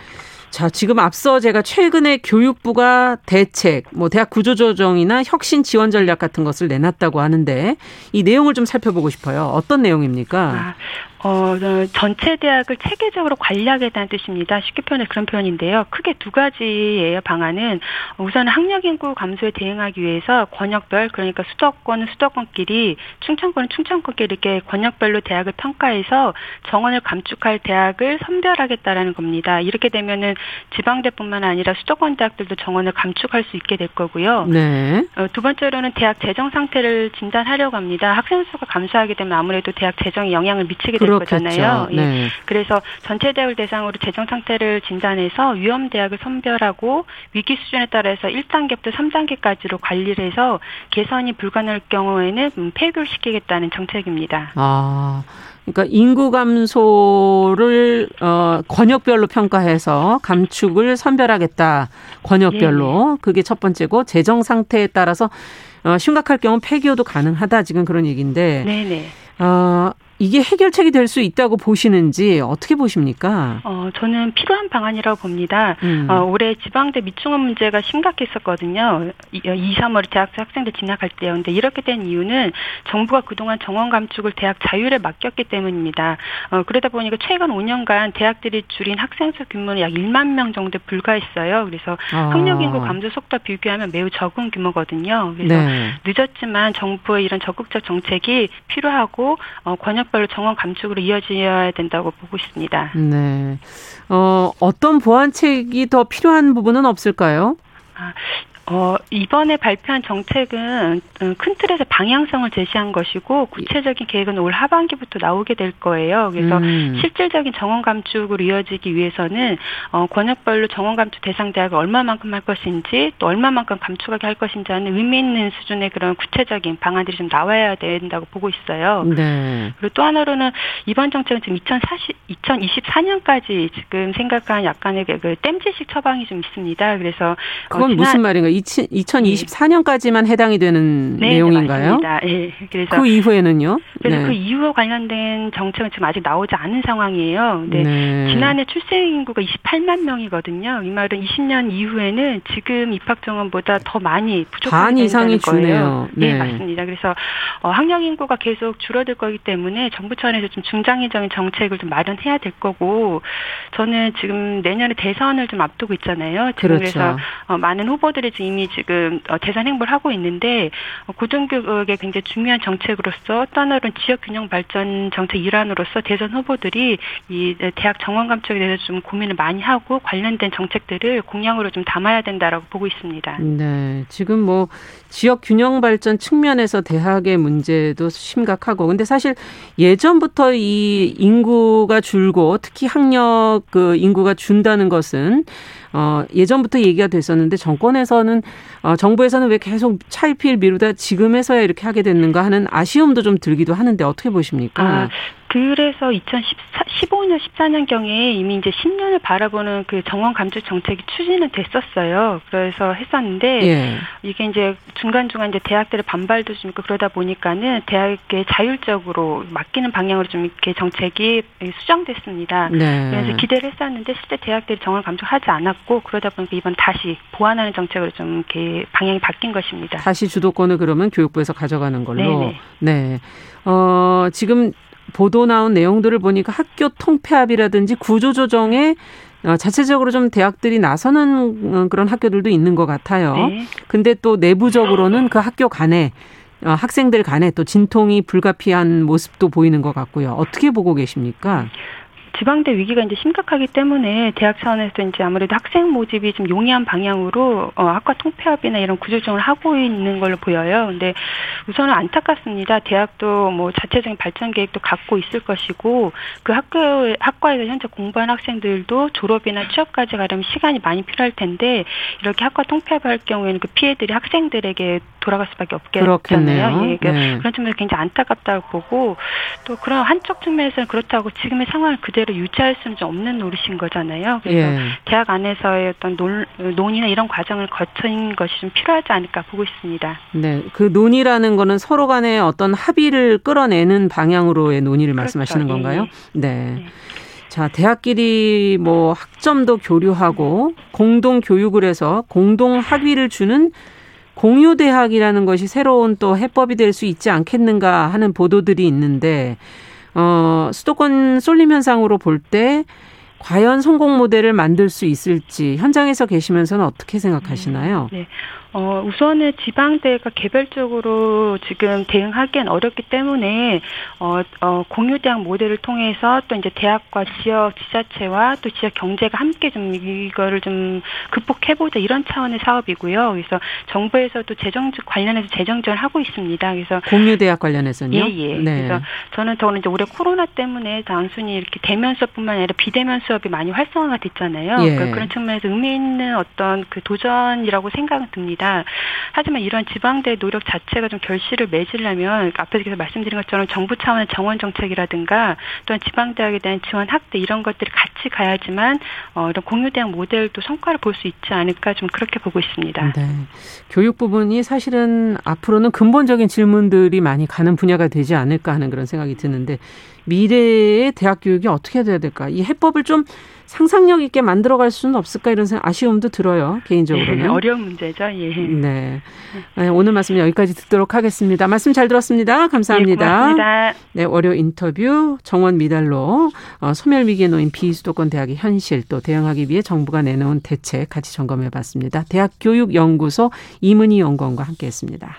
자, 지금 앞서 제가 최근에 교육부가 대책, 뭐 대학 구조조정이나 혁신 지원 전략 같은 것을 내놨다고 하는데 이 내용을 좀 살펴보고 싶어요. 어떤 내용입니까? 아, 어, 전체 대학을 체계적으로 관리하겠다는 뜻입니다. 쉽게 표현해 그런 표현인데요. 크게 두 가지예요, 방안은. 우선 학력 인구 감소에 대응하기 위해서 권역별, 그러니까 수도권은 수도권끼리, 충청권은 충청권끼리 이렇게 권역별로 대학을 평가해서 정원을 감축할 대학을 선별하겠다라는 겁니다. 이렇게 되면은 지방대뿐만 아니라 수도권 대학들도 정원을 감축할 수 있게 될 거고요. 네. 어, 두 번째로는 대학 재정 상태를 진단하려고 합니다. 학생 수가 감소하게 되면 아무래도 대학 재정에 영향을 미치게 될 그렇겠죠. 거잖아요. 예. 네. 예. 그래서 전체 대학을 대상으로 재정 상태를 진단해서 위험 대학을 선별하고 위기 수준에 따라서 1단계부터 3단계까지로 관리를 해서 개선이 불가능할 경우에는 음, 폐교시키겠다는 정책입니다. 아. 그러니까 인구 감소를 어 권역별로 평가해서 감축을 선별하겠다. 권역별로. 네. 그게 첫 번째고 재정 상태에 따라서 어 심각할 경우 폐교도 가능하다. 지금 그런 얘기인데. 네네. 어 이게 해결책이 될 수 있다고 보시는지 어떻게 보십니까? 어, 저는 필요한 방안이라고 봅니다. 음. 어, 올해 지방대 미충원 문제가 심각했었거든요. 2, 3월 대학 학생들 진학할 때요. 근데 이렇게 된 이유는 정부가 그동안 정원 감축을 대학 자율에 맡겼기 때문입니다. 어, 그러다 보니까 최근 5년간 대학들이 줄인 학생 수 규모는 약 1만 명 정도 불과했어요. 그래서 아. 학력 인구 감소 속도 비교하면 매우 적은 규모거든요. 그래서 네. 늦었지만 정부의 이런 적극적 정책이 필요하고 어, 권역 지역별로 정원 감축으로 이어져야 된다고 보고 있습니다. 네. 어, 어떤 보완책이 더 필요한 부분은 없을까요? 아, 어, 이번에 발표한 정책은 어, 큰 틀에서 방향성을 제시한 것이고 구체적인 계획은 올 하반기부터 나오게 될 거예요. 그래서 음. 실질적인 정원 감축으로 이어지기 위해서는 어, 권역별로 정원 감축 대상 대학을 얼마만큼 할 것인지 또 얼마만큼 감축하게 할 것인지 하는 의미 있는 수준의 그런 구체적인 방안들이 좀 나와야 된다고 보고 있어요. 네. 그리고 또 하나로는 이번 정책은 지금 2040, 2024년까지 지금 생각한 약간의 그 땜질식 처방이 좀 있습니다. 그래서 그건 어, 무슨 말인가요? 2024년까지만 해당이 되는 네, 내용인가요? 네, 네, 그래서 그 이후에는요? 그래서 네. 그 이후와 관련된 정책은 지금 아직 나오지 않은 상황이에요. 네. 지난해 출생 인구가 28만 명이거든요. 이 말은 20년 이후에는 지금 입학 정원보다 더 많이 부족한 이상이 거예요. 네. 네, 맞습니다. 그래서 어, 학령 인구가 계속 줄어들 거기 때문에 정부 차원에서 좀 중장기적인 정책을 좀 마련해야 될 거고 저는 지금 내년에 대선을 좀 앞두고 있잖아요. 그렇죠. 그래서 어, 많은 후보들이 지금 이미 지금 어, 대선 행보를 하고 있는데 어, 고등교육의 굉장히 중요한 정책으로서 또 하나는 지역 균형 발전 정책 일환으로서 대선 후보들이 이 대학 정원 감축에 대해서 좀 고민을 많이 하고 관련된 정책들을 공약으로 좀 담아야 된다라고 보고 있습니다. 네, 지금 뭐 지역 균형 발전 측면에서 대학의 문제도 심각하고 근데 사실 예전부터 이 인구가 줄고 특히 학력 그 인구가 준다는 것은 어, 예전부터 얘기가 됐었는데 정권에서는 어, 정부에서는 왜 계속 차일피일 미루다 지금에서야 이렇게 하게 됐는가 하는 아쉬움도 좀 들기도 하는데 어떻게 보십니까? 아, 그래서 2015년 14년경에 이미 이제 10년을 바라보는 그 정원 감축 정책이 추진은 됐었어요. 그래서 했었는데 예. 이게 이제 중간 중간 이제 대학들의 반발도 좀 있고 그러다 보니까는 대학에 자율적으로 맡기는 방향으로 좀 이렇게 정책이 수정됐습니다. 네. 그래서 기대를 했었는데 실제 대학들이 정원 감축하지 않았고 그러다 보니까 이번 다시 보완하는 정책으로 좀 이렇게 방향이 바뀐 것입니다. 다시 주도권을 그러면 교육부에서 가져가는 걸로. 네네. 네. 어, 지금 보도 나온 내용들을 보니까 학교 통폐합이라든지 구조조정에 어, 자체적으로 좀 대학들이 나서는 어, 그런 학교들도 있는 것 같아요. 네. 근데 또 내부적으로는 그 학교 간에 어, 학생들 간에 또 진통이 불가피한 모습도 보이는 것 같고요. 어떻게 보고 계십니까? 지방대 위기가 이제 심각하기 때문에 대학 차원에서 이제 아무래도 학생 모집이 좀 용이한 방향으로 어, 학과 통폐합이나 이런 구조조정을 하고 있는 걸로 보여요. 근데 우선은 안타깝습니다. 대학도 뭐 자체적인 발전 계획도 갖고 있을 것이고 그 학교 학과에서 현재 공부하는 학생들도 졸업이나 취업까지 가려면 시간이 많이 필요할 텐데 이렇게 학과 통폐합할 경우에는 그 피해들이 학생들에게 돌아갈 수밖에 없겠잖아요. 예, 그러니까 네. 그런 측면에서 굉장히 안타깝다고 보고 또 그런 한쪽 측면에서는 그렇다고 지금의 상황을 그대로 유지할 수는 좀 없는 노릇인 거잖아요. 그래서 예. 대학 안에서의 어떤 논, 논의나 이런 과정을 거친 것이 좀 필요하지 않을까 보고 있습니다. 네, 그 논의라는 거는 서로 간에 어떤 합의를 끌어내는 방향으로의 논의를 그렇죠. 말씀하시는 그렇죠. 건가요? 예. 네. 네. 자, 대학끼리 뭐 학점도 교류하고 공동 교육을 해서 공동 학위를 주는 공유 대학이라는 것이 새로운 또 해법이 될 수 있지 않겠는가 하는 보도들이 있는데, 어, 수도권 쏠림 현상으로 볼 때, 과연 성공 모델을 만들 수 있을지 현장에서 계시면서는 어떻게 생각하시나요? 네. 어, 우선은 지방대가 개별적으로 지금 대응하기엔 어렵기 때문에, 어, 어, 공유대학 모델을 통해서 또 이제 대학과 지역 지자체와 또 지역 경제가 함께 좀 이거를 좀 극복해보자 이런 차원의 사업이고요. 그래서 정부에서도 재정 관련해서 재정 지원을 하고 있습니다. 그래서. 공유대학 관련해서는요? 예, 예. 네. 그래서 저는 더는 이제 올해 코로나 때문에 단순히 이렇게 대면 수업뿐만 아니라 비대면 수업이 많이 활성화가 됐잖아요. 예. 그러니까 그런 측면에서 의미 있는 어떤 그 도전이라고 생각은 듭니다. 있습니다. 하지만 이런 지방대 노력 자체가 좀 결실을 맺으려면 앞에서 계속 말씀드린 것처럼 정부 차원의 정원 정책이라든가 또한 지방대학에 대한 지원 확대 이런 것들이 같이 가야지만 어, 이런 공유대학 모델도 성과를 볼 수 있지 않을까 좀 그렇게 보고 있습니다. 네. 교육 부분이 사실은 앞으로는 근본적인 질문들이 많이 가는 분야가 되지 않을까 하는 그런 생각이 드는데 미래의 대학 교육이 어떻게 돼야 될까? 이 해법을 좀 상상력 있게 만들어갈 수는 없을까 이런 생각, 아쉬움도 들어요 개인적으로는 네, 어려운 문제죠. 예. 네. 네. 오늘 말씀 여기까지 듣도록 하겠습니다. 말씀 잘 들었습니다. 감사합니다. 네, 고맙습니다. 네, 월요 인터뷰 정원 미달로 어, 소멸 위기에 놓인 비수도권 대학의 현실 또 대응하기 위해 정부가 내놓은 대책 같이 점검해봤습니다. 대학 교육연구소 이문희 연구원과 함께했습니다.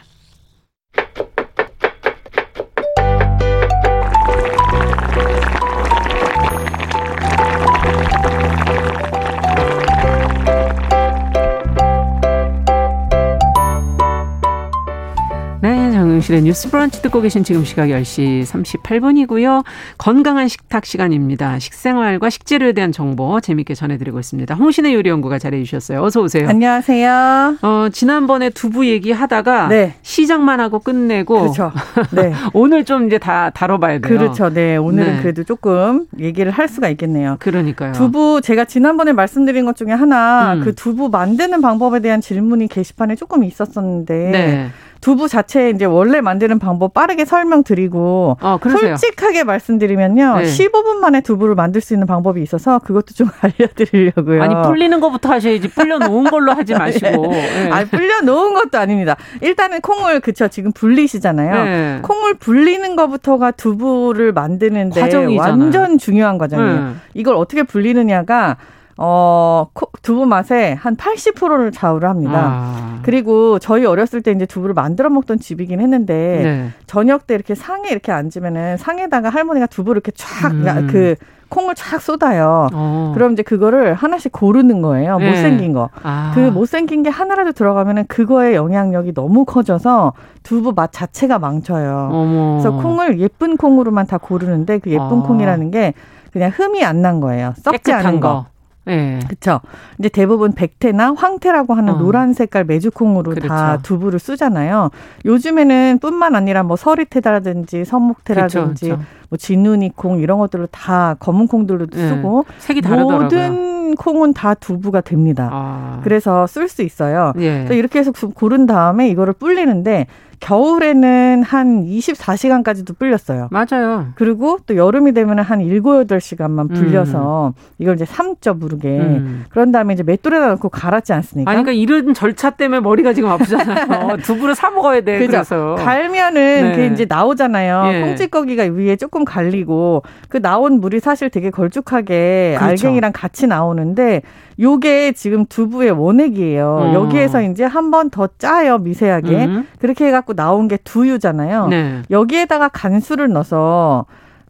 정용실의 뉴스 브런치 듣고 계신 지금 시각 10시 38분이고요. 건강한 식탁 시간입니다. 식생활과 식재료에 대한 정보 재밌게 전해드리고 있습니다. 홍신의 요리연구가 잘해주셨어요. 어서 오세요. 안녕하세요. 어, 지난번에 두부 얘기하다가 네. 시작만 하고 끝내고 그렇죠. 네. 오늘 좀 이제 다 다뤄봐야 돼요. 그렇죠. 네. 오늘은 네. 그래도 조금 얘기를 할 수가 있겠네요. 그러니까요. 두부 제가 지난번에 말씀드린 것 중에 하나 음. 그 두부 만드는 방법에 대한 질문이 게시판에 조금 있었었는데 네. 두부 자체 이제 원래 만드는 방법 빠르게 설명드리고 어, 솔직하게 말씀드리면요. 네. 15분 만에 두부를 만들 수 있는 방법이 있어서 그것도 좀 알려드리려고요. 아니 불리는 것부터 하셔야지 불려 놓은 걸로 하지 마시고. 네. 아니 불려 놓은 것도 아닙니다. 일단은 콩을 그쵸 지금 불리시잖아요. 네. 콩을 불리는 것부터가 두부를 만드는데 과정이잖아요. 완전 중요한 과정이에요. 네. 이걸 어떻게 불리느냐가 어, 두부 맛에 한 80%를 좌우를 합니다. 아. 그리고 저희 어렸을 때 이제 두부를 만들어 먹던 집이긴 했는데 네. 저녁 때 이렇게 상에 이렇게 앉으면은 상에다가 할머니가 두부를 이렇게 쫙, 음. 그 콩을 쫙 쏟아요. 어. 그럼 이제 그거를 하나씩 고르는 거예요. 네. 못생긴 거. 아. 그 못생긴 게 하나라도 들어가면은 그거의 영향력이 너무 커져서 두부 맛 자체가 망쳐요. 어머. 그래서 콩을 예쁜 콩으로만 다 고르는데 그 예쁜 어. 콩이라는 게 그냥 흠이 안 난 거예요. 썩지 않은 거. 거. 네. 그렇죠. 이제 대부분 백태나 황태라고 하는 어. 노란 색깔 메주콩으로 그렇죠. 다 두부를 쓰잖아요. 요즘에는 뿐만 아니라 뭐 서리태라든지 선목태라든지 그렇죠, 그렇죠. 뭐 진누니콩 이런 것들로 다 검은 콩들로 네. 쓰고 색이 다르더라고요. 모든 콩은 다 두부가 됩니다. 아. 그래서 쓸 수 있어요. 예. 이렇게 해서 고른 다음에 이거를 불리는데 겨울에는 한 24시간까지도 불렸어요. 맞아요. 그리고 또 여름이 되면 한 7, 8시간만 불려서 음. 이걸 이제 삶죠, 무르게. 음. 그런 다음에 이제 맷돌에다 넣고 갈았지 않습니까? 아니, 그러니까 이런 절차 때문에 머리가 지금 아프잖아요. 두부를 사 먹어야 돼. 그죠? 그래서. 갈면은 네. 그게 이제 나오잖아요. 예. 콩찌꺼기가 위에 조금 갈리고 그 나온 물이 사실 되게 걸쭉하게 그렇죠. 알갱이랑 같이 나오는데 요게 지금 두부의 원액이에요. 어. 여기에서 이제 한 번 더 짜요, 미세하게. 음. 그렇게 해갖고 나온 게 두유잖아요. 네. 여기에다가 간수를 넣어서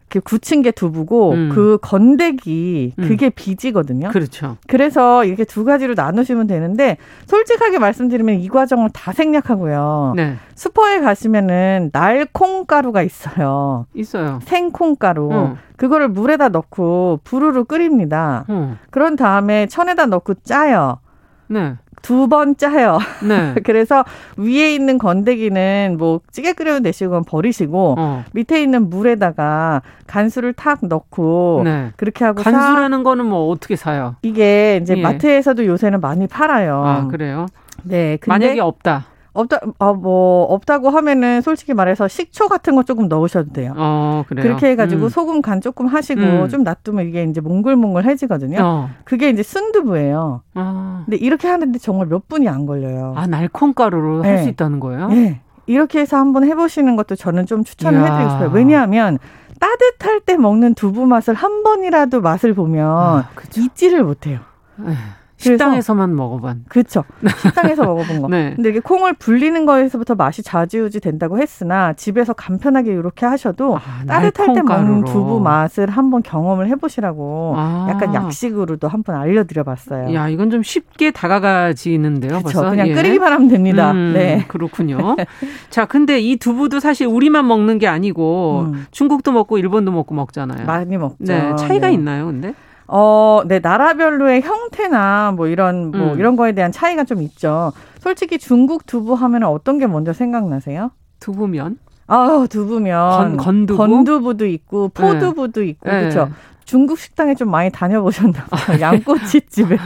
이렇게 굳힌 게 두부고 음. 그 건더기 음. 그게 음. 비지거든요. 그렇죠. 그래서 이렇게 두 가지로 나누시면 되는데 솔직하게 말씀드리면 이 과정을 다 생략하고요. 네. 슈퍼에 가시면은 날콩가루가 있어요. 있어요. 생콩가루. 음. 그거를 물에다 넣고 부르르 끓입니다. 음. 그런 다음에 천에다 넣고 짜요. 네. 두 번 짜요. 네. 그래서 위에 있는 건더기는 뭐 찌개 끓여는 대시고 버리시고 어. 밑에 있는 물에다가 간수를 탁 넣고 네. 그렇게 하고 간수라는 사... 거는 뭐 어떻게 사요? 이게 이제 예. 마트에서도 요새는 많이 팔아요. 아 그래요? 네. 만약에 없다. 없다, 어, 뭐, 없다고 하면은 솔직히 말해서 식초 같은 거 조금 넣으셔도 돼요. 어, 그래요? 그렇게 해가지고 음. 소금 간 조금 하시고 음. 좀 놔두면 이게 이제 몽글몽글해지거든요. 어. 그게 이제 순두부예요. 어. 근데 이렇게 하는데 정말 몇 분이 안 걸려요. 아, 날콩가루로 네. 할수 있다는 거예요? 네. 이렇게 해서 한번 해보시는 것도 저는 좀 추천을 이야. 해드리고 싶어요. 왜냐하면 따뜻할 때 먹는 두부 맛을 한 번이라도 맛을 보면 아, 잊지를 못해요. 에이. 식당에서만 먹어본. 그렇죠. 식당에서 먹어본 거. 네. 근데 이게 콩을 불리는 거에서부터 맛이 좌지우지 된다고 했으나 집에서 간편하게 이렇게 하셔도 아, 따뜻할 때 먹는 두부 맛을 한번 경험을 해보시라고 아. 약간 약식으로도 한번 알려드려봤어요. 야 이건 좀 쉽게 다가가지는데요. 그렇죠. 그냥 예. 끓이기만 하면 됩니다. 음, 네. 그렇군요. 자, 근데 이 두부도 사실 우리만 먹는 게 아니고 음. 중국도 먹고 일본도 먹고 먹잖아요. 많이 먹죠. 네. 차이가 네. 있나요, 근데? 어, 네, 나라별로의 형태나 뭐 이런 뭐 음. 이런 거에 대한 차이가 좀 있죠. 솔직히 중국 두부 하면 어떤 게 먼저 생각나세요? 두부면? 아, 두부면 건, 건두부? 건두부도 있고 포두부도 네. 있고 네. 그렇죠. 중국 식당에 좀 많이 다녀보셨나 봐요. 양꼬치집에.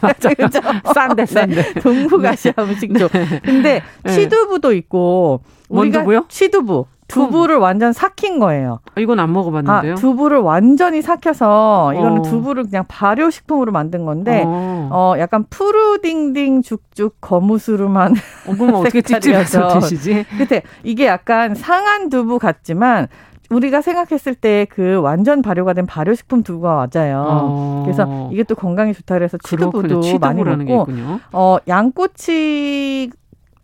맞아. 그죠? 싼데, 싼데. 네. 동북아시아 네. 음식점. 근데 네. 치두부도 있고. 우리가 뭔 두부요? 치두부. 두부를 완전 삭힌 거예요. 아, 이건 안 먹어봤는데요. 아, 두부를 완전히 삭혀서 이거는 어. 두부를 그냥 발효식품으로 만든 건데 어, 어 약간 푸르딩딩 죽죽 거무스름한 어, 그럼 어떻게 찝찝해서 드시지? 그때 이게 약간 상한 두부 같지만 우리가 생각했을 때 그 완전 발효가 된 발효식품 두부가 맞아요. 어. 그래서 이게 또 건강에 좋다 그래서 치두부도 많이 먹고 어 양꼬치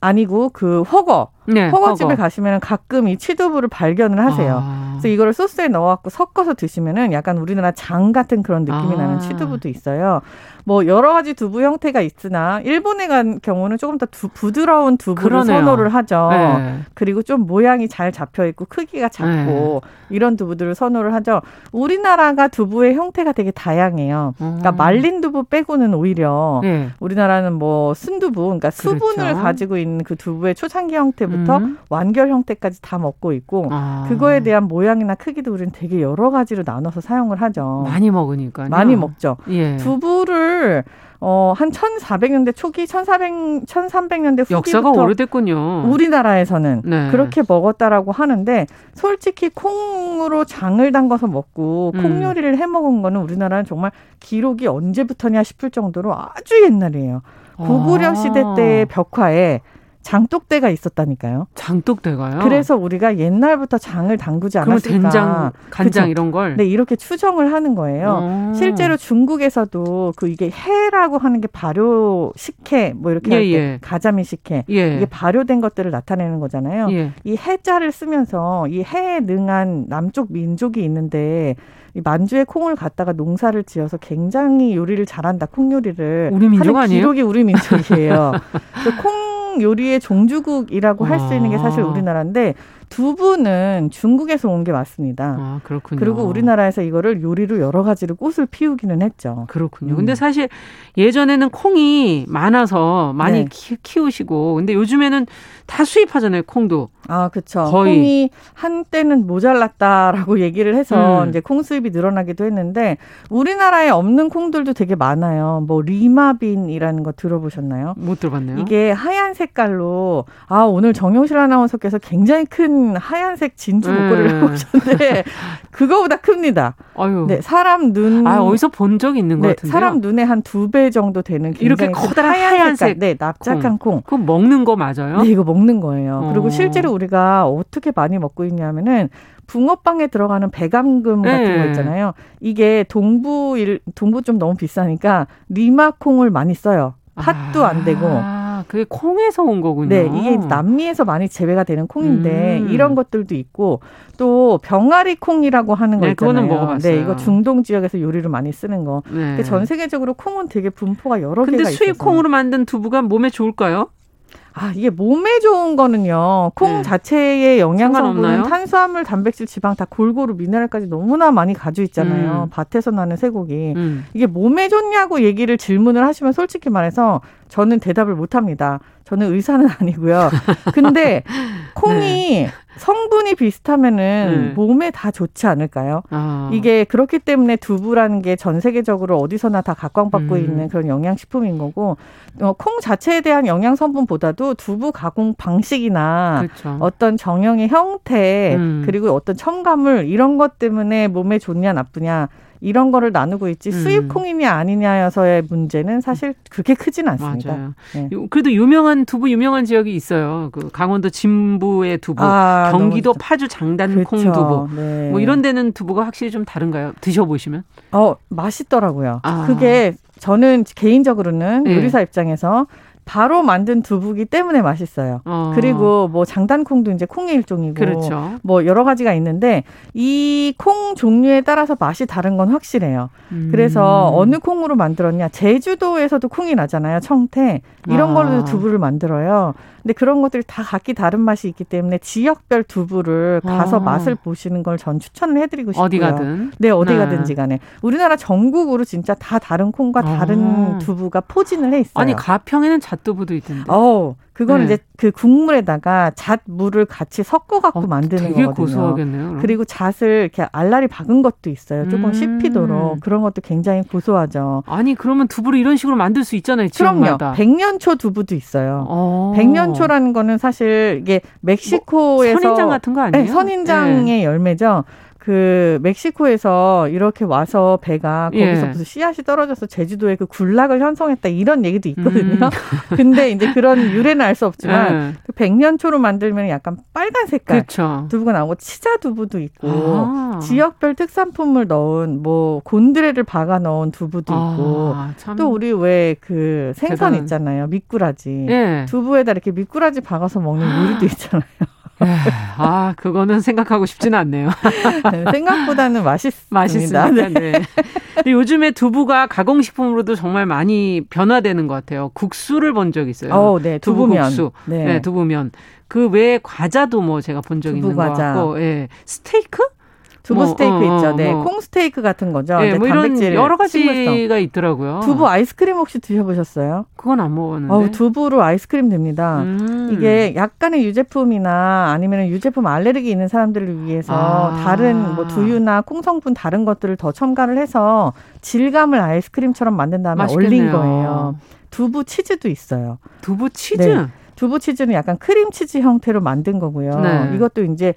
아니고 그 허거 네, 허거집에 허거. 가시면 가끔 이 치두부를 발견을 하세요. 아. 그래서 이거를 소스에 넣어갖고 섞어서 드시면은 약간 우리나라 장 같은 그런 느낌이 아. 나는 치두부도 있어요. 뭐 여러 가지 두부 형태가 있으나 일본에 간 경우는 조금 더 두, 부드러운 두부를 그러네요. 선호를 하죠. 네. 그리고 좀 모양이 잘 잡혀 있고 크기가 작고 네. 이런 두부들을 선호를 하죠. 우리나라가 두부의 형태가 되게 다양해요. 그러니까 음. 말린 두부 빼고는 오히려 네. 우리나라는 뭐 순두부, 그러니까 수분을 그렇죠. 가지고 있는 그 두부의 초창기 형태 부터 음. 완결 형태까지 다 먹고 있고 아. 그거에 대한 모양이나 크기도 우리는 되게 여러 가지로 나눠서 사용을 하죠. 많이 먹으니까 많이 먹죠. 예. 두부를 어, 한 1400년대 초기, 1400, 1300년대 후기부터 역사가 오래됐군요. 우리나라에서는 네. 그렇게 먹었다라고 하는데 솔직히 콩으로 장을 담가서 먹고 콩 음. 요리를 해 먹은 거는 우리나라는 정말 기록이 언제부터냐 싶을 정도로 아주 옛날이에요. 고구려 시대 때의 벽화에 장독대가 있었다니까요. 장독대가요? 그래서 우리가 옛날부터 장을 담그지 않았을까. 된장, 간장 그쵸? 이런 걸. 네, 이렇게 추정을 하는 거예요. 오. 실제로 중국에서도 그 이게 해라고 하는 게 발효 식혜 뭐 이렇게 예, 예. 가자미 식혜 예. 이게 발효된 것들을 나타내는 거잖아요. 예. 이 해자를 쓰면서 이 해에 능한 남쪽 민족이 있는데 이 만주에 콩을 갖다가 농사를 지어서 굉장히 요리를 잘한다 콩 요리를 우리 민족 아니에요? 기록이 우리 민족이에요. 콩 요리의 종주국이라고 할 수 있는 게 사실 아. 우리나라인데 두부는 중국에서 온 게 맞습니다. 아, 그렇군요. 그리고 우리나라에서 이거를 요리로 여러 가지로 꽃을 피우기는 했죠. 그렇군요. 음. 근데 사실 예전에는 콩이 많아서 많이 네. 키우시고 근데 요즘에는 다 수입하잖아요, 콩도. 아, 그렇죠. 콩이 한때는 모자랐다라고 얘기를 해서 음. 이제 콩 수입이 늘어나기도 했는데 우리나라에 없는 콩들도 되게 많아요. 뭐 lima bean이라는 거 들어보셨나요? 못 들어봤네요. 이게 하얀 색깔로 아 오늘 정용실 아나운서께서 굉장히 큰 하얀색 진주 목걸이를 네. 보셨는데 그거보다 큽니다. 아유. 네, 사람 눈. 아 어디서 본 적 있는 것 네, 같은데. 사람 눈에 한 두 배 정도 되는 이렇게 커다란 하얀 색, 네, 납작한 콩. 콩. 그거 먹는 거 맞아요? 네, 이거 먹는 거예요. 어. 그리고 실제로 우리가 어떻게 많이 먹고 있냐면은 붕어빵에 들어가는 배감금 같은 네. 거 있잖아요. 이게 동부 일 동부 좀 너무 비싸니까 리마콩을 많이 써요. 팥도 아. 안 되고. 그게 콩에서 온 거군요. 네, 이게 남미에서 많이 재배가 되는 콩인데 음. 이런 것들도 있고 또 병아리 콩이라고 하는 거 네, 있잖아요. 그거는 먹어봤어요. 네, 이거 중동 지역에서 요리를 많이 쓰는 거. 네. 전 세계적으로 콩은 되게 분포가 여러 개가 있어요. 근데 수입 콩으로 만든 두부가 몸에 좋을까요? 아, 이게 몸에 좋은 거는요. 콩 네. 자체의 영양 성분은 탄수화물, 단백질, 지방 다 골고루 미네랄까지 너무나 많이 가지고 있잖아요. 음. 밭에서 나는 쇠고기. 음. 이게 몸에 좋냐고 얘기를 질문을 하시면 솔직히 말해서 저는 대답을 못 합니다. 저는 의사는 아니고요. 근데 콩이 네. 성분이 비슷하면은 네. 몸에 다 좋지 않을까요? 아. 이게 그렇기 때문에 두부라는 게 전 세계적으로 어디서나 다 각광받고 음. 있는 그런 영양식품인 거고 어, 콩 자체에 대한 영양 성분보다도 두부 가공 방식이나 그렇죠. 어떤 정형의 형태 음. 그리고 어떤 첨가물 이런 것 때문에 몸에 좋냐 나쁘냐 이런 거를 나누고 있지 음. 수입 콩이냐 아니냐여서의 문제는 사실 그렇게 크진 않습니다. 맞아요. 네. 그래도 유명한 두부 유명한 지역이 있어요. 그 강원도 진부의 두부, 아, 경기도 파주 장단 콩 두부. 네. 뭐 이런 데는 두부가 확실히 좀 다른가요? 드셔 보시면? 어, 맛있더라고요. 아. 그게 저는 개인적으로는 네. 요리사 입장에서 바로 만든 두부기 때문에 맛있어요. 어. 그리고 뭐 장단콩도 이제 콩의 일종이고 그렇죠. 뭐 여러 가지가 있는데 이 콩 종류에 따라서 맛이 다른 건 확실해요. 음. 그래서 어느 콩으로 만들었냐 제주도에서도 콩이 나잖아요. 청태 이런 아. 걸로 두부를 만들어요. 근데 그런 것들이 다 각기 다른 맛이 있기 때문에 지역별 두부를 가서 아. 맛을 보시는 걸 전 추천을 해드리고 싶고요. 어디 가든. 네, 어디 네. 가든지 간에. 우리나라 전국으로 진짜 다 다른 콩과 다른 아. 두부가 포진을 해 있어요. 아니 가평에는 잣두부도 있던데. 어, 그거는 네. 이제 그 국물에다가 잣 물을 같이 섞어 갖고 어, 만드는 되게 거거든요. 고소하겠네요. 그럼. 그리고 잣을 이렇게 알알이 박은 것도 있어요. 조금 음. 씹히도록 그런 것도 굉장히 고소하죠. 아니 그러면 두부를 이런 식으로 만들 수 있잖아요. 지역마다. 그럼요. 백년초 두부도 있어요. 어. 백년초라는 거는 사실 이게 멕시코에서 뭐 선인장 같은 거 아니에요? 네, 선인장의 네. 열매죠. 그 멕시코에서 이렇게 와서 배가 예. 거기서 예. 무슨 씨앗이 떨어져서 제주도에 그 군락을 형성했다 이런 얘기도 있거든요. 음. 근데 이제 그런 유래는 알 수 없지만 예. 그 백년초로 만들면 약간 빨간 색깔 그쵸. 두부가 나오고 치자 두부도 있고 아. 지역별 특산품을 넣은 뭐 곤드레를 박아 넣은 두부도 아, 있고 또 우리 왜 그 생선 대단. 있잖아요 미꾸라지 예. 두부에다 이렇게 미꾸라지 박아서 먹는 요리도 있잖아요. 아, 그거는 생각하고 싶지는 않네요. 네, 생각보다는 맛있습니다. 맛있습니다. 네. 네. 요즘에 두부가 가공식품으로도 정말 많이 변화되는 것 같아요. 국수를 본 적 있어요. 어, 네, 두부면. 두부 국수. 네. 네, 두부면. 그 외에 과자도 뭐 제가 본 적 있는 것 같고, 예. 스테이크? 두부 뭐, 스테이크 어, 있죠. 네. 뭐. 콩 스테이크 같은 거죠. 네, 뭐 이런 여러 가지가 식물성. 있더라고요. 두부 아이스크림 혹시 드셔보셨어요? 그건 안 먹었는데. 어, 두부로 아이스크림 됩니다. 음. 이게 약간의 유제품이나 아니면 유제품 알레르기 있는 사람들을 위해서 아. 다른 뭐 두유나 콩 성분 다른 것들을 더 첨가를 해서 질감을 아이스크림처럼 만든 다음에 맛있겠네요. 얼린 거예요. 두부 치즈도 있어요. 두부 치즈? 네. 두부 치즈는 약간 크림 치즈 형태로 만든 거고요. 네. 이것도 이제 어,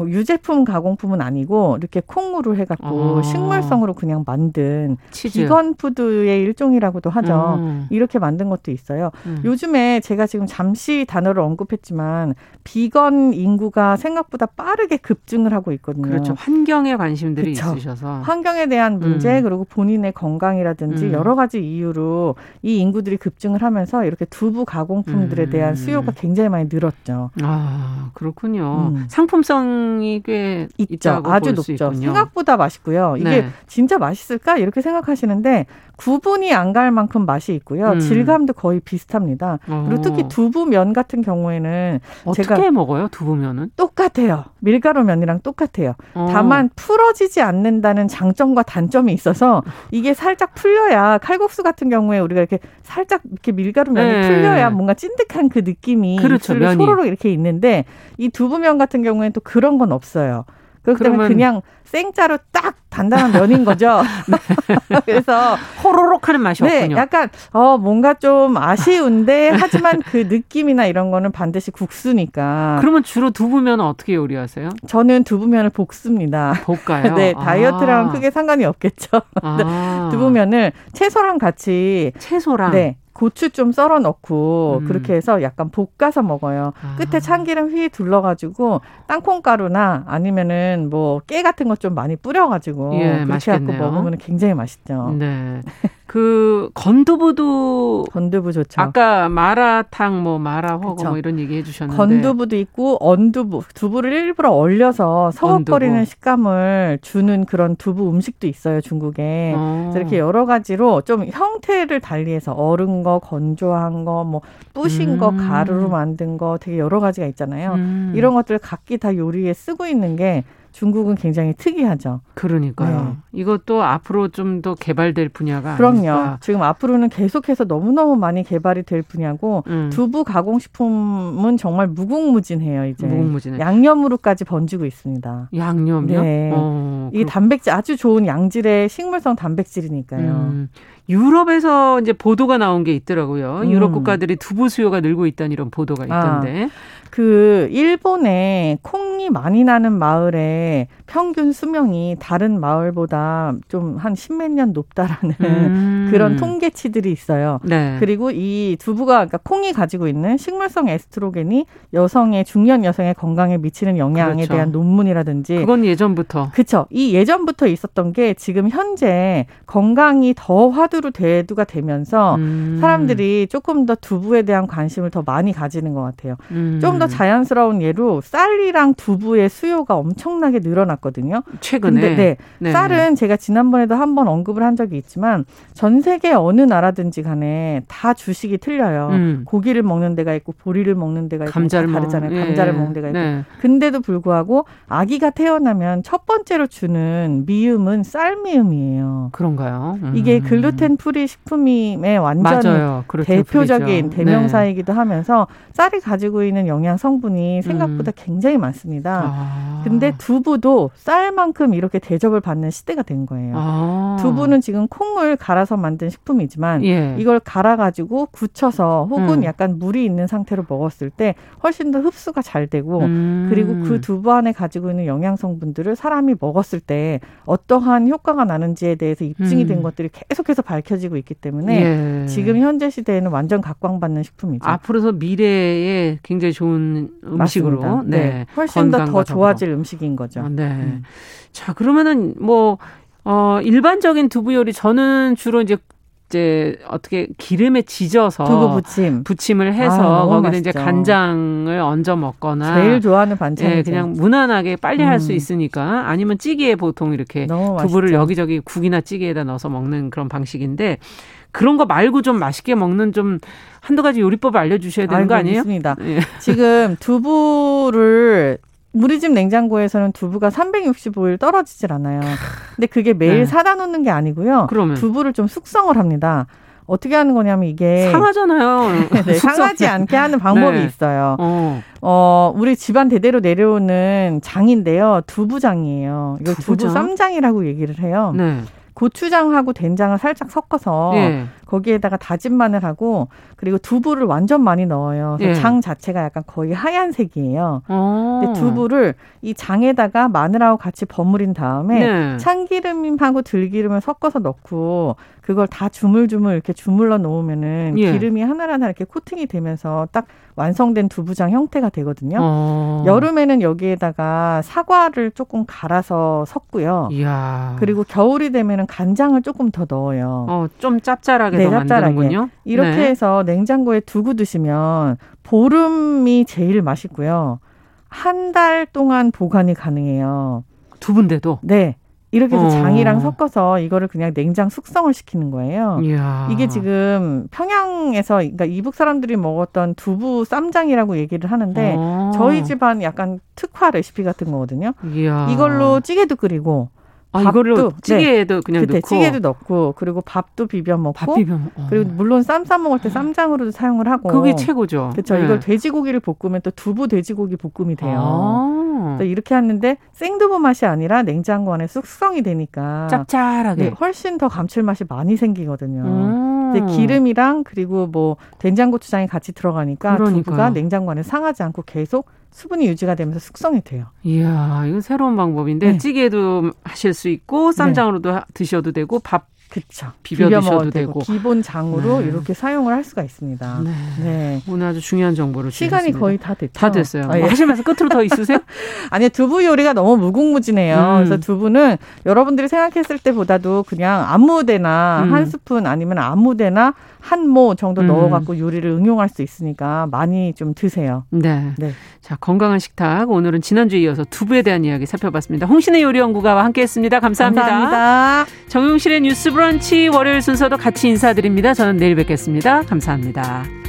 유제품 가공품은 아니고 이렇게 콩으로 해갖고 아. 식물성으로 그냥 만든 치즈. 비건 푸드의 일종이라고도 하죠. 음. 이렇게 만든 것도 있어요. 음. 요즘에 제가 지금 잠시 단어를 언급했지만 비건 인구가 생각보다 빠르게 급증을 하고 있거든요. 그렇죠. 환경에 관심들이 그렇죠. 있으셔서 환경에 대한 문제 음. 그리고 본인의 건강이라든지 음. 여러 가지 이유로 이 인구들이 급증을 하면서 이렇게 두부 가공품들에 대한 음. 수요가 굉장히 많이 늘었죠. 아 그렇군요. 음. 상품성 가능성이 꽤 있죠. 아주 높죠. 생각보다 맛있고요. 이게 네. 진짜 맛있을까 이렇게 생각하시는데 구분이 안 갈 만큼 맛이 있고요. 음. 질감도 거의 비슷합니다. 어. 그리고 특히 두부면 같은 경우에는 어떻게 제가 먹어요? 두부면은 똑같아요. 밀가루 면이랑 똑같아요. 어. 다만 풀어지지 않는다는 장점과 단점이 있어서 이게 살짝 풀려야 칼국수 같은 경우에 우리가 이렇게 살짝 이렇게 밀가루 면이 네. 풀려야 뭔가 찐득한 그 느낌이 그렇죠, 소로로 이렇게 있는데 이 두부면 같은 경우에는 또 그런 건 없어요. 그렇기 때문에 그냥 생짜로 딱 단단한 면인 거죠. 네. 그래서 호로록 하는 맛이 네, 없군요. 약간 어 뭔가 좀 아쉬운데 하지만 그 느낌이나 이런 거는 반드시 국수니까. 그러면 주로 두부면은 어떻게 요리하세요? 저는 두부면을 볶습니다. 볶아요. 네, 다이어트랑 아. 크게 상관이 없겠죠. 아. 두부면을 채소랑 같이 채소랑 네. 고추 좀 썰어 넣고 음. 그렇게 해서 약간 볶아서 먹어요. 아. 끝에 참기름 휘 둘러가지고 땅콩가루나 아니면은 뭐 깨 같은 거좀 많이 뿌려가지고 예, 그렇게 맛있겠네요. 갖고 먹으면 굉장히 맛있죠. 네. 그 건두부도 건두부 좋죠. 아까 마라탕 뭐 마라허거 뭐 이런 얘기 해주셨는데 건두부도 있고 언두부 두부를 일부러 얼려서 서걱거리는. 식감을 주는 그런 두부 음식도 있어요 중국에. 어. 이렇게 여러 가지로 좀 형태를 달리해서 얼은 거, 건조한 거, 뭐 뿌신 음. 거, 가루로 만든 거 되게 여러 가지가 있잖아요. 음. 이런 것들 각기 다 요리에 쓰고 있는 게 중국은 굉장히 특이하죠. 그러니까요. 네. 이것도 앞으로 좀 더 개발될 분야가 그럼요. 아닐까. 지금 앞으로는 계속해서 너무너무 많이 개발이 될 분야고 음. 두부 가공식품은 정말 무궁무진해요. 이제 무궁무진해. 양념으로까지 번지고 있습니다. 양념요? 네. 어, 이 단백질 아주 좋은 양질의 식물성 단백질이니까요. 음. 유럽에서 이제 보도가 나온 게 있더라고요. 유럽 음. 국가들이 두부 수요가 늘고 있다는 이런 보도가 있던데. 아. 그 일본에 콩이 많이 나는 마을에 평균 수명이 다른 마을보다 좀 한 십몇 년 높다라는 음. 그런 통계치들이 있어요. 네. 그리고 이 두부가 그러니까 콩이 가지고 있는 식물성 에스트로겐이 여성의 중년 여성의 건강에 미치는 영향에 그렇죠. 대한 논문이라든지 그건 예전부터 그렇죠. 이 예전부터 있었던 게 지금 현재 건강이 더 화두로 대두가 되면서 음. 사람들이 조금 더 두부에 대한 관심을 더 많이 가지는 것 같아요. 음. 좀더 자연스러운 예로 쌀이랑 두부의 수요가 엄청나게 늘어났거든요. 최근에. 근데 네, 네. 쌀은 제가 지난번에도 한 번 언급을 한 적이 있지만 전 세계 어느 나라든지 간에 다 주식이 틀려요. 음. 고기를 먹는 데가 있고 보리를 먹는 데가 있고 감자를 다르잖아요. 먹... 감자를 예. 먹는 데가 있고. 네. 근데도 불구하고 아기가 태어나면 첫 번째로 주는 미음은 쌀 미음이에요. 그런가요? 음. 이게 gluten free 식품임의 완전 대표적인 대명사이기도 하면서 쌀이 가지고 있는 영양 성분이 생각보다 음. 굉장히 많습니다. 아. 근데 두부도 쌀만큼 이렇게 대접을 받는 시대가 된 거예요. 아. 두부는 지금 콩을 갈아서 만든 식품이지만 예. 이걸 갈아 가지고 굳혀서 혹은 음. 약간 물이 있는 상태로 먹었을 때 훨씬 더 흡수가 잘 되고 음. 그리고 그 두부 안에 가지고 있는 영양 성분들을 사람이 먹었을 때 어떠한 효과가 나는지에 대해서 입증이 된 음. 것들이 계속해서 밝혀지고 있기 때문에 예. 지금 현재 시대에는 완전 각광받는 식품이죠. 앞으로서 미래에 굉장히 좋은 음식으로 네. 네. 훨씬 더 더 좋아질 음식인 거죠. 아, 네. 음. 자 그러면은 뭐 어, 일반적인 두부 요리 저는 주로 이제 이제 어떻게 기름에 지져서 두부 부침 부침을 해서 아, 거기다 이제 간장을 얹어 먹거나 제일 좋아하는 반찬이 네, 그냥 무난하게 빨리 음. 할수 있으니까 아니면 찌개에 보통 이렇게 두부를 맛있죠. 여기저기 국이나 찌개에다 넣어서 먹는 그런 방식인데 그런 거 말고 좀 맛있게 먹는 좀 한두 가지 요리법을 알려주셔야 되는 거 아니에요? 있습니다. 예. 지금 두부를 우리 집 냉장고에서는 두부가 365일 떨어지질 않아요. 근데 그게 매일 네. 사다 놓는 게 아니고요. 그러면. 두부를 좀 숙성을 합니다. 어떻게 하는 거냐면 이게 상하잖아요. 네, 상하지 않게 하는 방법이 네. 있어요. 어. 어. 우리 집안 대대로 내려오는 장인데요. 두부장이에요. 이걸 두부 쌈장이라고 얘기를 해요. 네. 고추장하고 된장을 살짝 섞어서 예. 거기에다가 다진 마늘하고 그리고 두부를 완전 많이 넣어요. 예. 장 자체가 약간 거의 하얀색이에요. 어. 근데 두부를 이 장에다가 마늘하고 같이 버무린 다음에 네. 참기름하고 들기름을 섞어서 넣고 그걸 다 주물주물 이렇게 주물러 놓으면은 예. 기름이 하나하나 이렇게 코팅이 되면서 딱 완성된 두부장 형태가 되거든요. 어. 여름에는 여기에다가 사과를 조금 갈아서 섞고요. 이야. 그리고 겨울이 되면은 간장을 조금 더 넣어요. 어, 좀 짭짤하게 네, 짭짤하게. 이렇게 네. 해서 냉장고에 두고 드시면 보름이 제일 맛있고요. 한 달 동안 보관이 가능해요. 두분데도 네. 이렇게 해서 어. 장이랑 섞어서 이거를 그냥 냉장 숙성을 시키는 거예요. 이야. 이게 지금 평양에서 그러니까 이북 사람들이 먹었던 두부 쌈장이라고 얘기를 하는데 어. 저희 집안 약간 특화 레시피 같은 거거든요. 이야. 이걸로 찌개도 끓이고 아, 이거를 찌개에도 네. 그냥 넣고 찌개도 넣고 그리고 밥도 비벼 먹고 밥 비벼 어. 그리고 물론 쌈 싸 먹을 때 쌈장으로도 사용을 하고 그게 최고죠. 그렇죠. 네. 이걸 돼지고기를 볶으면 또 두부 돼지고기 볶음이 돼요. 아. 이렇게 하는데 생두부 맛이 아니라 냉장고 안에 숙성이 되니까 짭짤하게 네, 훨씬 더 감칠맛이 많이 생기거든요. 음. 근데 기름이랑 그리고 뭐 된장고추장이 같이 들어가니까 그러니까요. 두부가 냉장고 안에 상하지 않고 계속 수분이 유지가 되면서 숙성이 돼요. 이야, 이건 새로운 방법인데 네. 찌개도 하실 수 있고 쌈장으로도 네. 드셔도 되고 밥 그쵸. 비벼, 비벼 드셔도 되고. 되고. 기본 장으로 네. 이렇게 사용을 할 수가 있습니다. 네. 네. 오늘 아주 중요한 정보를 시간이 주셨습니다. 거의 다 됐죠. 다 됐어요. 아, 예. 뭐 하시면서 끝으로 더 있으세요? 아니요. 두부 요리가 너무 무궁무진해요. 음. 그래서 두부는 여러분들이 생각했을 때보다도 그냥 아무데나 음. 한 스푼 아니면 아무데나 한 모 정도 음. 넣어갖고 요리를 응용할 수 있으니까 많이 좀 드세요. 네. 네. 자 건강한 식탁 오늘은 지난주에 이어서 두부에 대한 이야기 살펴봤습니다. 홍신의 요리연구가와 함께했습니다. 감사합니다. 감사합니다. 정용실의 뉴스 브런치 월요일 순서도 같이 인사드립니다. 저는 내일 뵙겠습니다. 감사합니다.